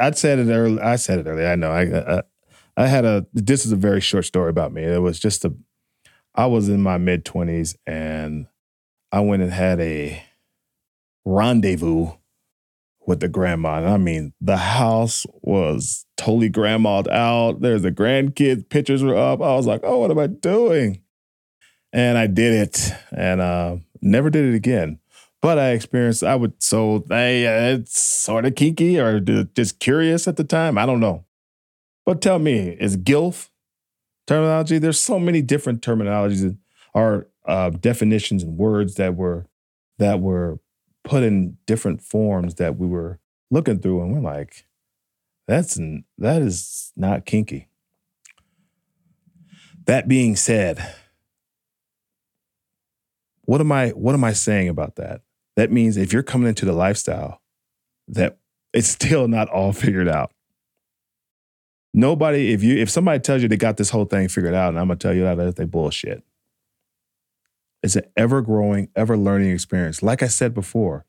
I said it earlier. I said it earlier. I know. I, I I had a. This is a very short story about me. It was just a. I was in my mid twenties and I went and had a rendezvous with the grandma. And I mean, the house was totally grandmaed out. There's the grandkids, pictures were up. I was like, oh, what am I doing? And I did it and uh, never did it again. But I experienced, I would, so they, uh, it's sort of kinky or just curious at the time. I don't know. But tell me, is GILF terminology? There's so many different terminologies or uh, definitions and words that were that were put in different forms that we were looking through, and we're like, that's that is not kinky. That being said, what am I what am I saying about that? That means if you're coming into the lifestyle, that it's still not all figured out. Nobody, if you if somebody tells you they got this whole thing figured out, and I'm gonna tell you that they bullshit. It's an ever growing, ever learning experience. Like I said before,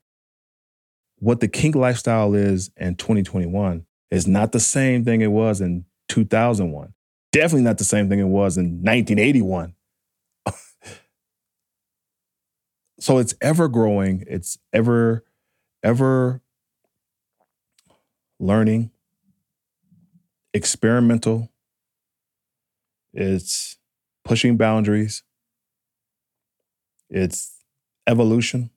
what the kink lifestyle is in 2021 is not the same thing it was in 2001. Definitely not the same thing it was in 1981. So it's ever growing, it's ever, ever learning, experimental, it's pushing boundaries, it's evolution.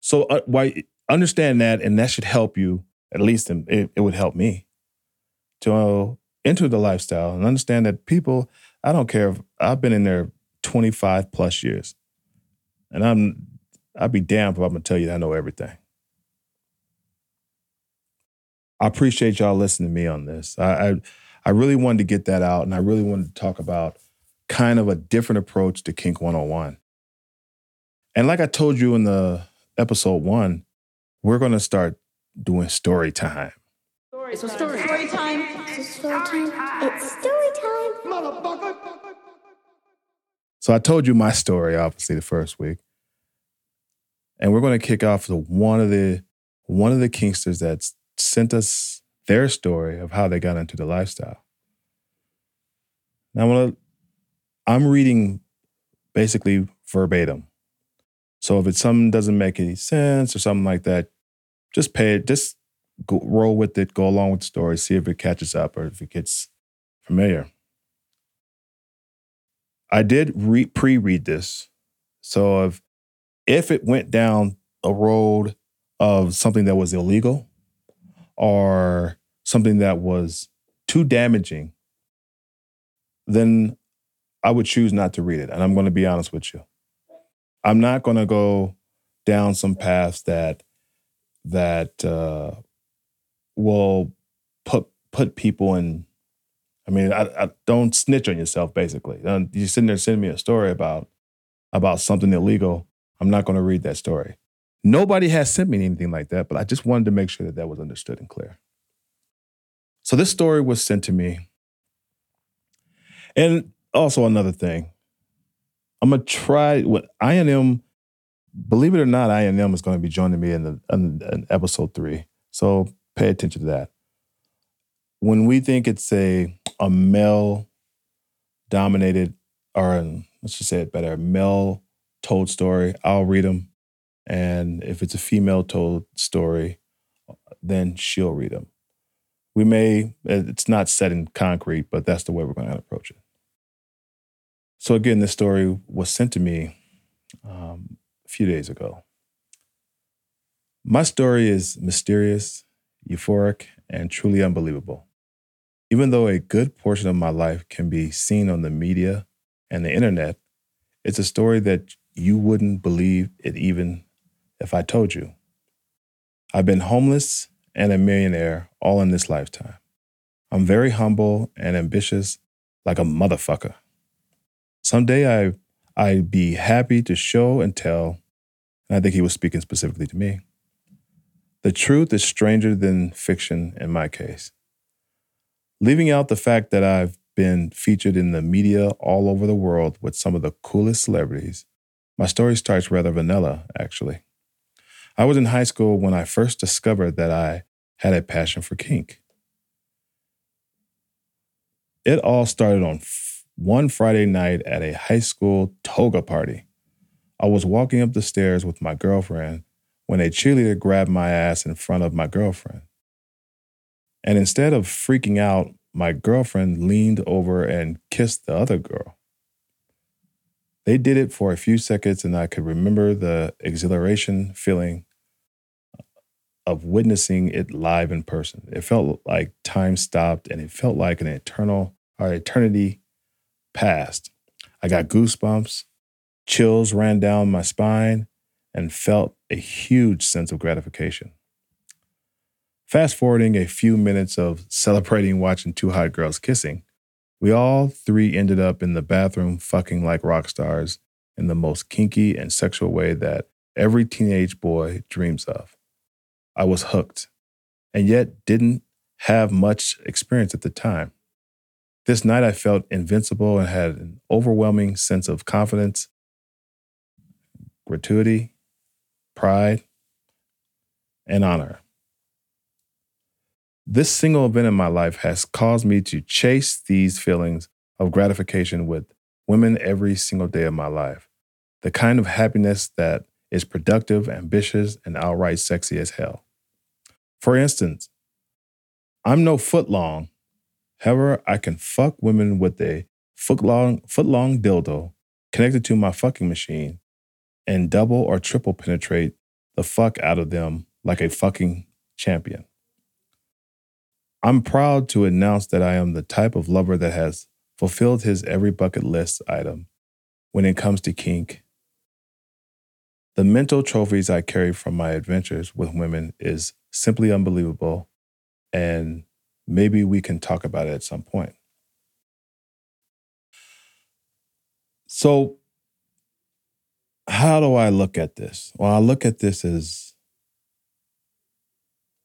So uh, why understand that, and that should help you. At least it, it would help me to enter the lifestyle and understand that people. I don't care if I've been in there twenty five plus years, and I'm I'd be damned if I'm gonna tell you that I know everything. I appreciate y'all listening to me on this. I, I I really wanted to get that out, and I really wanted to talk about kind of a different approach to Kink 101. And like I told you in the episode one, we're going to start doing story time. Story, so story. story time. It's story time. It's story time. So I told you my story, obviously, the first week. And we're going to kick off with one of the one of the Kinksters that sent us their story of how they got into the lifestyle. Now I'm gonna, I'm reading basically verbatim. So if it's something doesn't make any sense or something like that, just pay it, just go, roll with it, go along with the story, see if it catches up or if it gets familiar. I did re- pre-read this, so if if it went down a road of something that was illegal or something that was too damaging, then I would choose not to read it. And I'm going to be honest with you. I'm not going to go down some paths that that uh, will put put people in. I mean, I, I don't snitch on yourself. Basically, uh, you're sitting there sending me a story about about something illegal. I'm not going to read that story. Nobody has sent me anything like that, but I just wanted to make sure that that was understood and clear. So this story was sent to me. And also another thing, I'm gonna try with INM. Believe it or not, INM is going to be joining me in the in, in episode three. So pay attention to that. When we think it's a a male dominated, or let's just say it better, male told story, I'll read them. And if it's a female told story, then she'll read them. We may, it's not set in concrete, but that's the way we're going to approach it. So, again, this story was sent to me um, a few days ago. My story is mysterious, euphoric, and truly unbelievable. Even though a good portion of my life can be seen on the media and the internet, it's a story that you wouldn't believe it even if I told you. I've been homeless and a millionaire all in this lifetime. I'm very humble and ambitious like a motherfucker. Someday I I'd be happy to show and tell, and I think he was speaking specifically to me. The truth is stranger than fiction in my case. Leaving out the fact that I've been featured in the media all over the world with some of the coolest celebrities, my story starts rather vanilla, actually. I was in high school when I first discovered that I had a passion for kink. It all started on f- one Friday night at a high school toga party. I was walking up the stairs with my girlfriend when a cheerleader grabbed my ass in front of my girlfriend. And instead of freaking out, my girlfriend leaned over and kissed the other girl. They did it for a few seconds, and I could remember the exhilaration feeling of witnessing it live in person. It felt like time stopped and it felt like an eternal or eternity passed. I got goosebumps, chills ran down my spine, and felt a huge sense of gratification. Fast forwarding a few minutes of celebrating watching two hot girls kissing, we all three ended up in the bathroom fucking like rock stars in the most kinky and sexual way that every teenage boy dreams of. I was hooked and yet didn't have much experience at the time. This night I felt invincible and had an overwhelming sense of confidence, gratuity, pride, and honor. This single event in my life has caused me to chase these feelings of gratification with women every single day of my life. The kind of happiness that is productive, ambitious, and outright sexy as hell. For instance, I'm no foot long. However, I can fuck women with a foot long, dildo connected to my fucking machine and double or triple penetrate the fuck out of them like a fucking champion. I'm proud to announce that I am the type of lover that has fulfilled his every bucket list item when it comes to kink. The mental trophies I carry from my adventures with women is simply unbelievable. And maybe we can talk about it at some point. So, how do I look at this? Well, I look at this as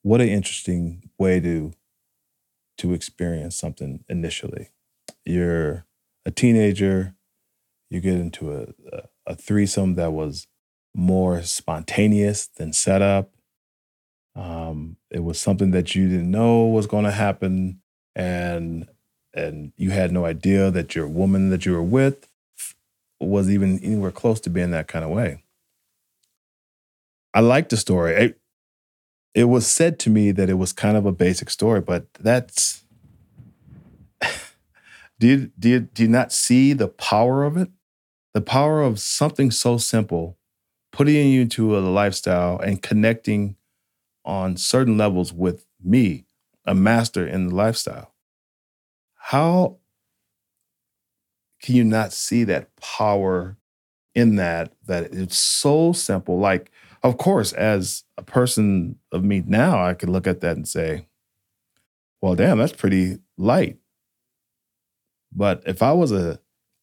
what an interesting way to to experience something initially. You're a teenager, you get into a, a, threesome that was more spontaneous than set up. Um, it was something that you didn't know was going to happen, and and you had no idea that your woman that you were with was even anywhere close to being that kind of way. I like the story. It, was said to me that it was kind of a basic story, but that's do you, do you, do you not see the power of it? The power of something so simple, putting you into a lifestyle and connecting on certain levels with me, a master in the lifestyle. How can you not see that power in that? That it's so simple. Like, of course, as a person of me now, I could look at that and say, well, damn, that's pretty light. But if I was a,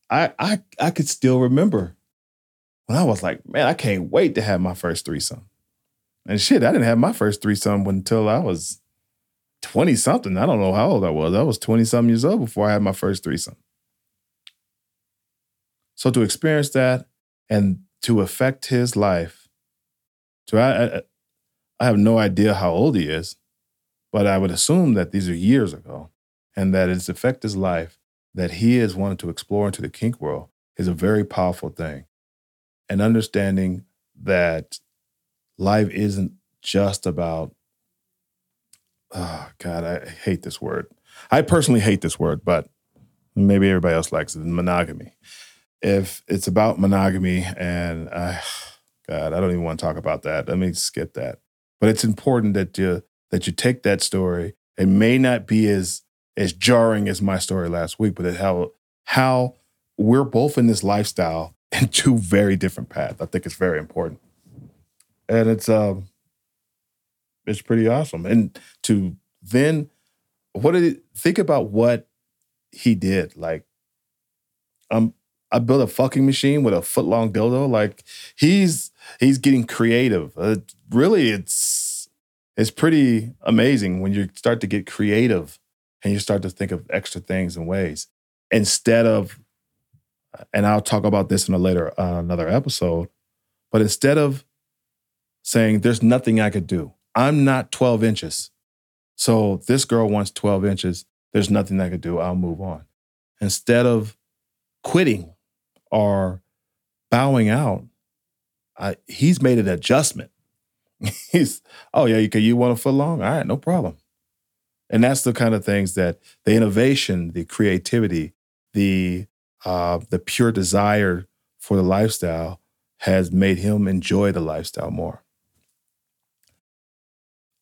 I I I could still remember when I was like, man, I can't wait to have my first threesome. And shit, I didn't have my first threesome until I was 20 something. I don't know how old I was. I was 20 something years old before I had my first threesome. So to experience that and to affect his life, to I, I, I have no idea how old he is, but I would assume that these are years ago, and that it's affected his life that he has wanted to explore into the kink world is a very powerful thing. And understanding that life isn't just about, oh God, I hate this word. I personally hate this word, but maybe everybody else likes it monogamy. If it's about monogamy, and I, God, I don't even want to talk about that. Let me skip that. But it's important that you that you take that story. It may not be as as jarring as my story last week, but it how how we're both in this lifestyle and two very different paths. I think it's very important, and it's um, it's pretty awesome. And to then, what did think about what he did? Like, um, I built a fucking machine with a foot long dildo. Like, he's he's getting creative. Uh, really, it's it's pretty amazing when you start to get creative and you start to think of extra things and ways instead of and I'll talk about this in a later uh, another episode, but instead of saying there's nothing I could do, I'm not 12 inches. So this girl wants 12 inches, there's nothing I could do, I'll move on. Instead of quitting or bowing out, I, he's made an adjustment. he's, oh yeah, you, you want a foot long? All right, no problem. And that's the kind of things that the innovation, the creativity, the uh, the pure desire for the lifestyle has made him enjoy the lifestyle more.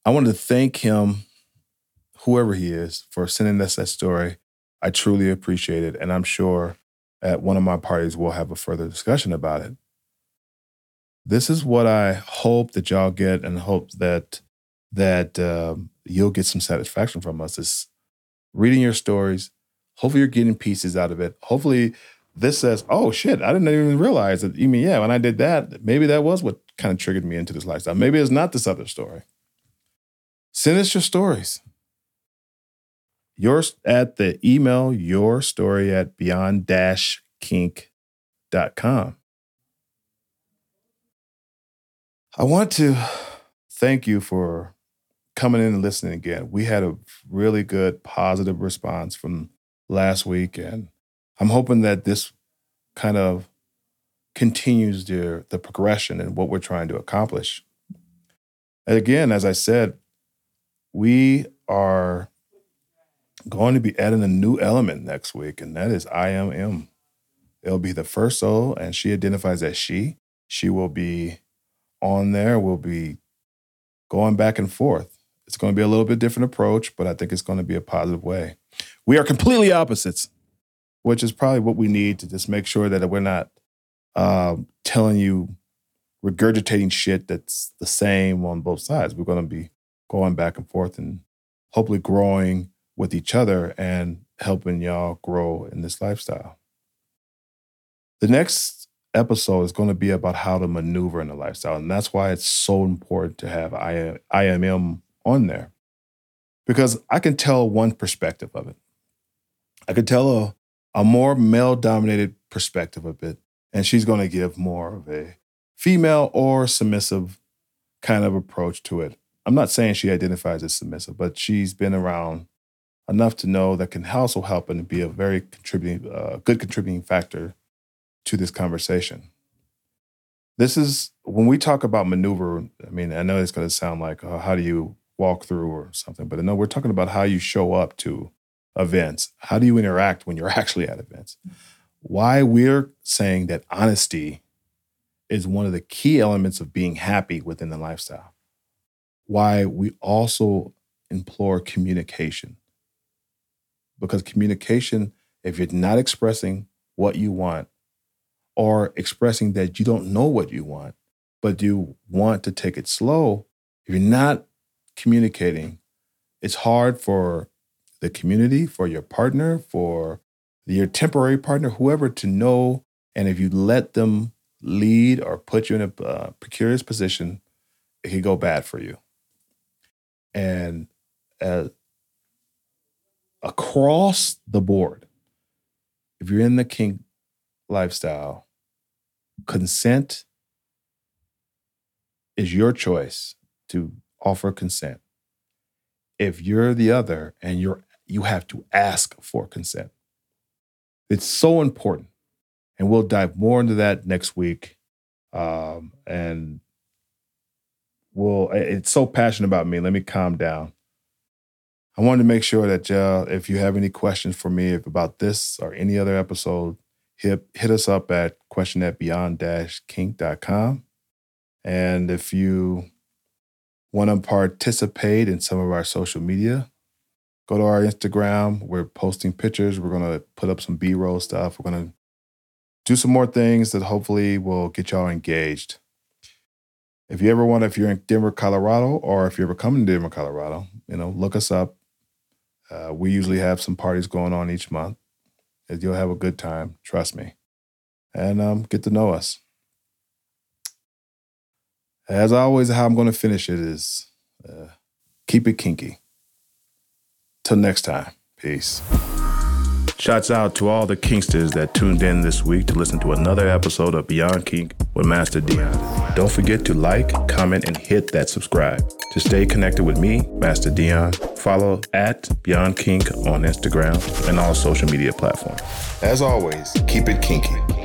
I want to thank him, whoever he is, for sending us that story. I truly appreciate it. And I'm sure at one of my parties we'll have a further discussion about it. This is what I hope that y'all get and hope that that um, you'll get some satisfaction from us is reading your stories. Hopefully, you're getting pieces out of it. Hopefully, this says, "Oh shit, I didn't even realize that." You mean, yeah, when I did that, maybe that was what kind of triggered me into this lifestyle. Maybe it's not this other story. Send us your stories. Yours at the email your story at beyond I want to thank you for coming in and listening again. We had a really good positive response from last week, and I'm hoping that this kind of continues the, the progression and what we're trying to accomplish. And again, as I said, we are going to be adding a new element next week, and that is I am M. It'll be the first soul, and she identifies as she. She will be on there. We'll be going back and forth. It's going to be a little bit different approach, but I think it's going to be a positive way. We are completely opposites, which is probably what we need to just make sure that we're not um, telling you, regurgitating shit that's the same on both sides. We're going to be going back and forth and hopefully growing with each other and helping y'all grow in this lifestyle. The next episode is going to be about how to maneuver in the lifestyle. And that's why it's so important to have IMM on there. Because I can tell one perspective of it. I can tell a, a more male dominated perspective of it. And she's going to give more of a female or submissive kind of approach to it. I'm not saying she identifies as submissive, but she's been around enough to know that can also help and be a very contributing, uh, good contributing factor to this conversation. This is when we talk about maneuver. I mean, I know it's going to sound like uh, how do you walk through or something, but no, we're talking about how you show up to events. How do you interact when you're actually at events? Why we're saying that honesty is one of the key elements of being happy within the lifestyle. Why we also implore communication. Because communication, if you're not expressing what you want or expressing that you don't know what you want, but you want to take it slow, if you're not communicating, it's hard for the community, for your partner, for your temporary partner, whoever to know. And if you let them lead or put you in a uh, precarious position, it could go bad for you. And uh, across the board, if you're in the kink lifestyle, consent is your choice to offer consent. If you're the other and you're you have to ask for consent. It's so important and we'll dive more into that next week. Um, and we'll, it's so passionate about me. Let me calm down. I wanted to make sure that uh, if you have any questions for me about this or any other episode, hit, hit us up at question at beyond-kink.com. And if you want to participate in some of our social media, go to our Instagram. We're posting pictures. We're going to put up some B roll stuff. We're going to do some more things that hopefully will get y'all engaged. If you ever want, if you're in Denver, Colorado, or if you're ever coming to Denver, Colorado, you know, look us up. Uh, we usually have some parties going on each month. You'll have a good time, trust me, and um, get to know us. As always, how I'm going to finish it is uh, keep it kinky. Till next time, peace. Shouts out to all the Kinksters that tuned in this week to listen to another episode of Beyond Kink with Master Dion. Don't forget to like, comment, and hit that subscribe. To stay connected with me, Master Dion, follow at Beyond Kink on Instagram and all social media platforms. As always, keep it kinky.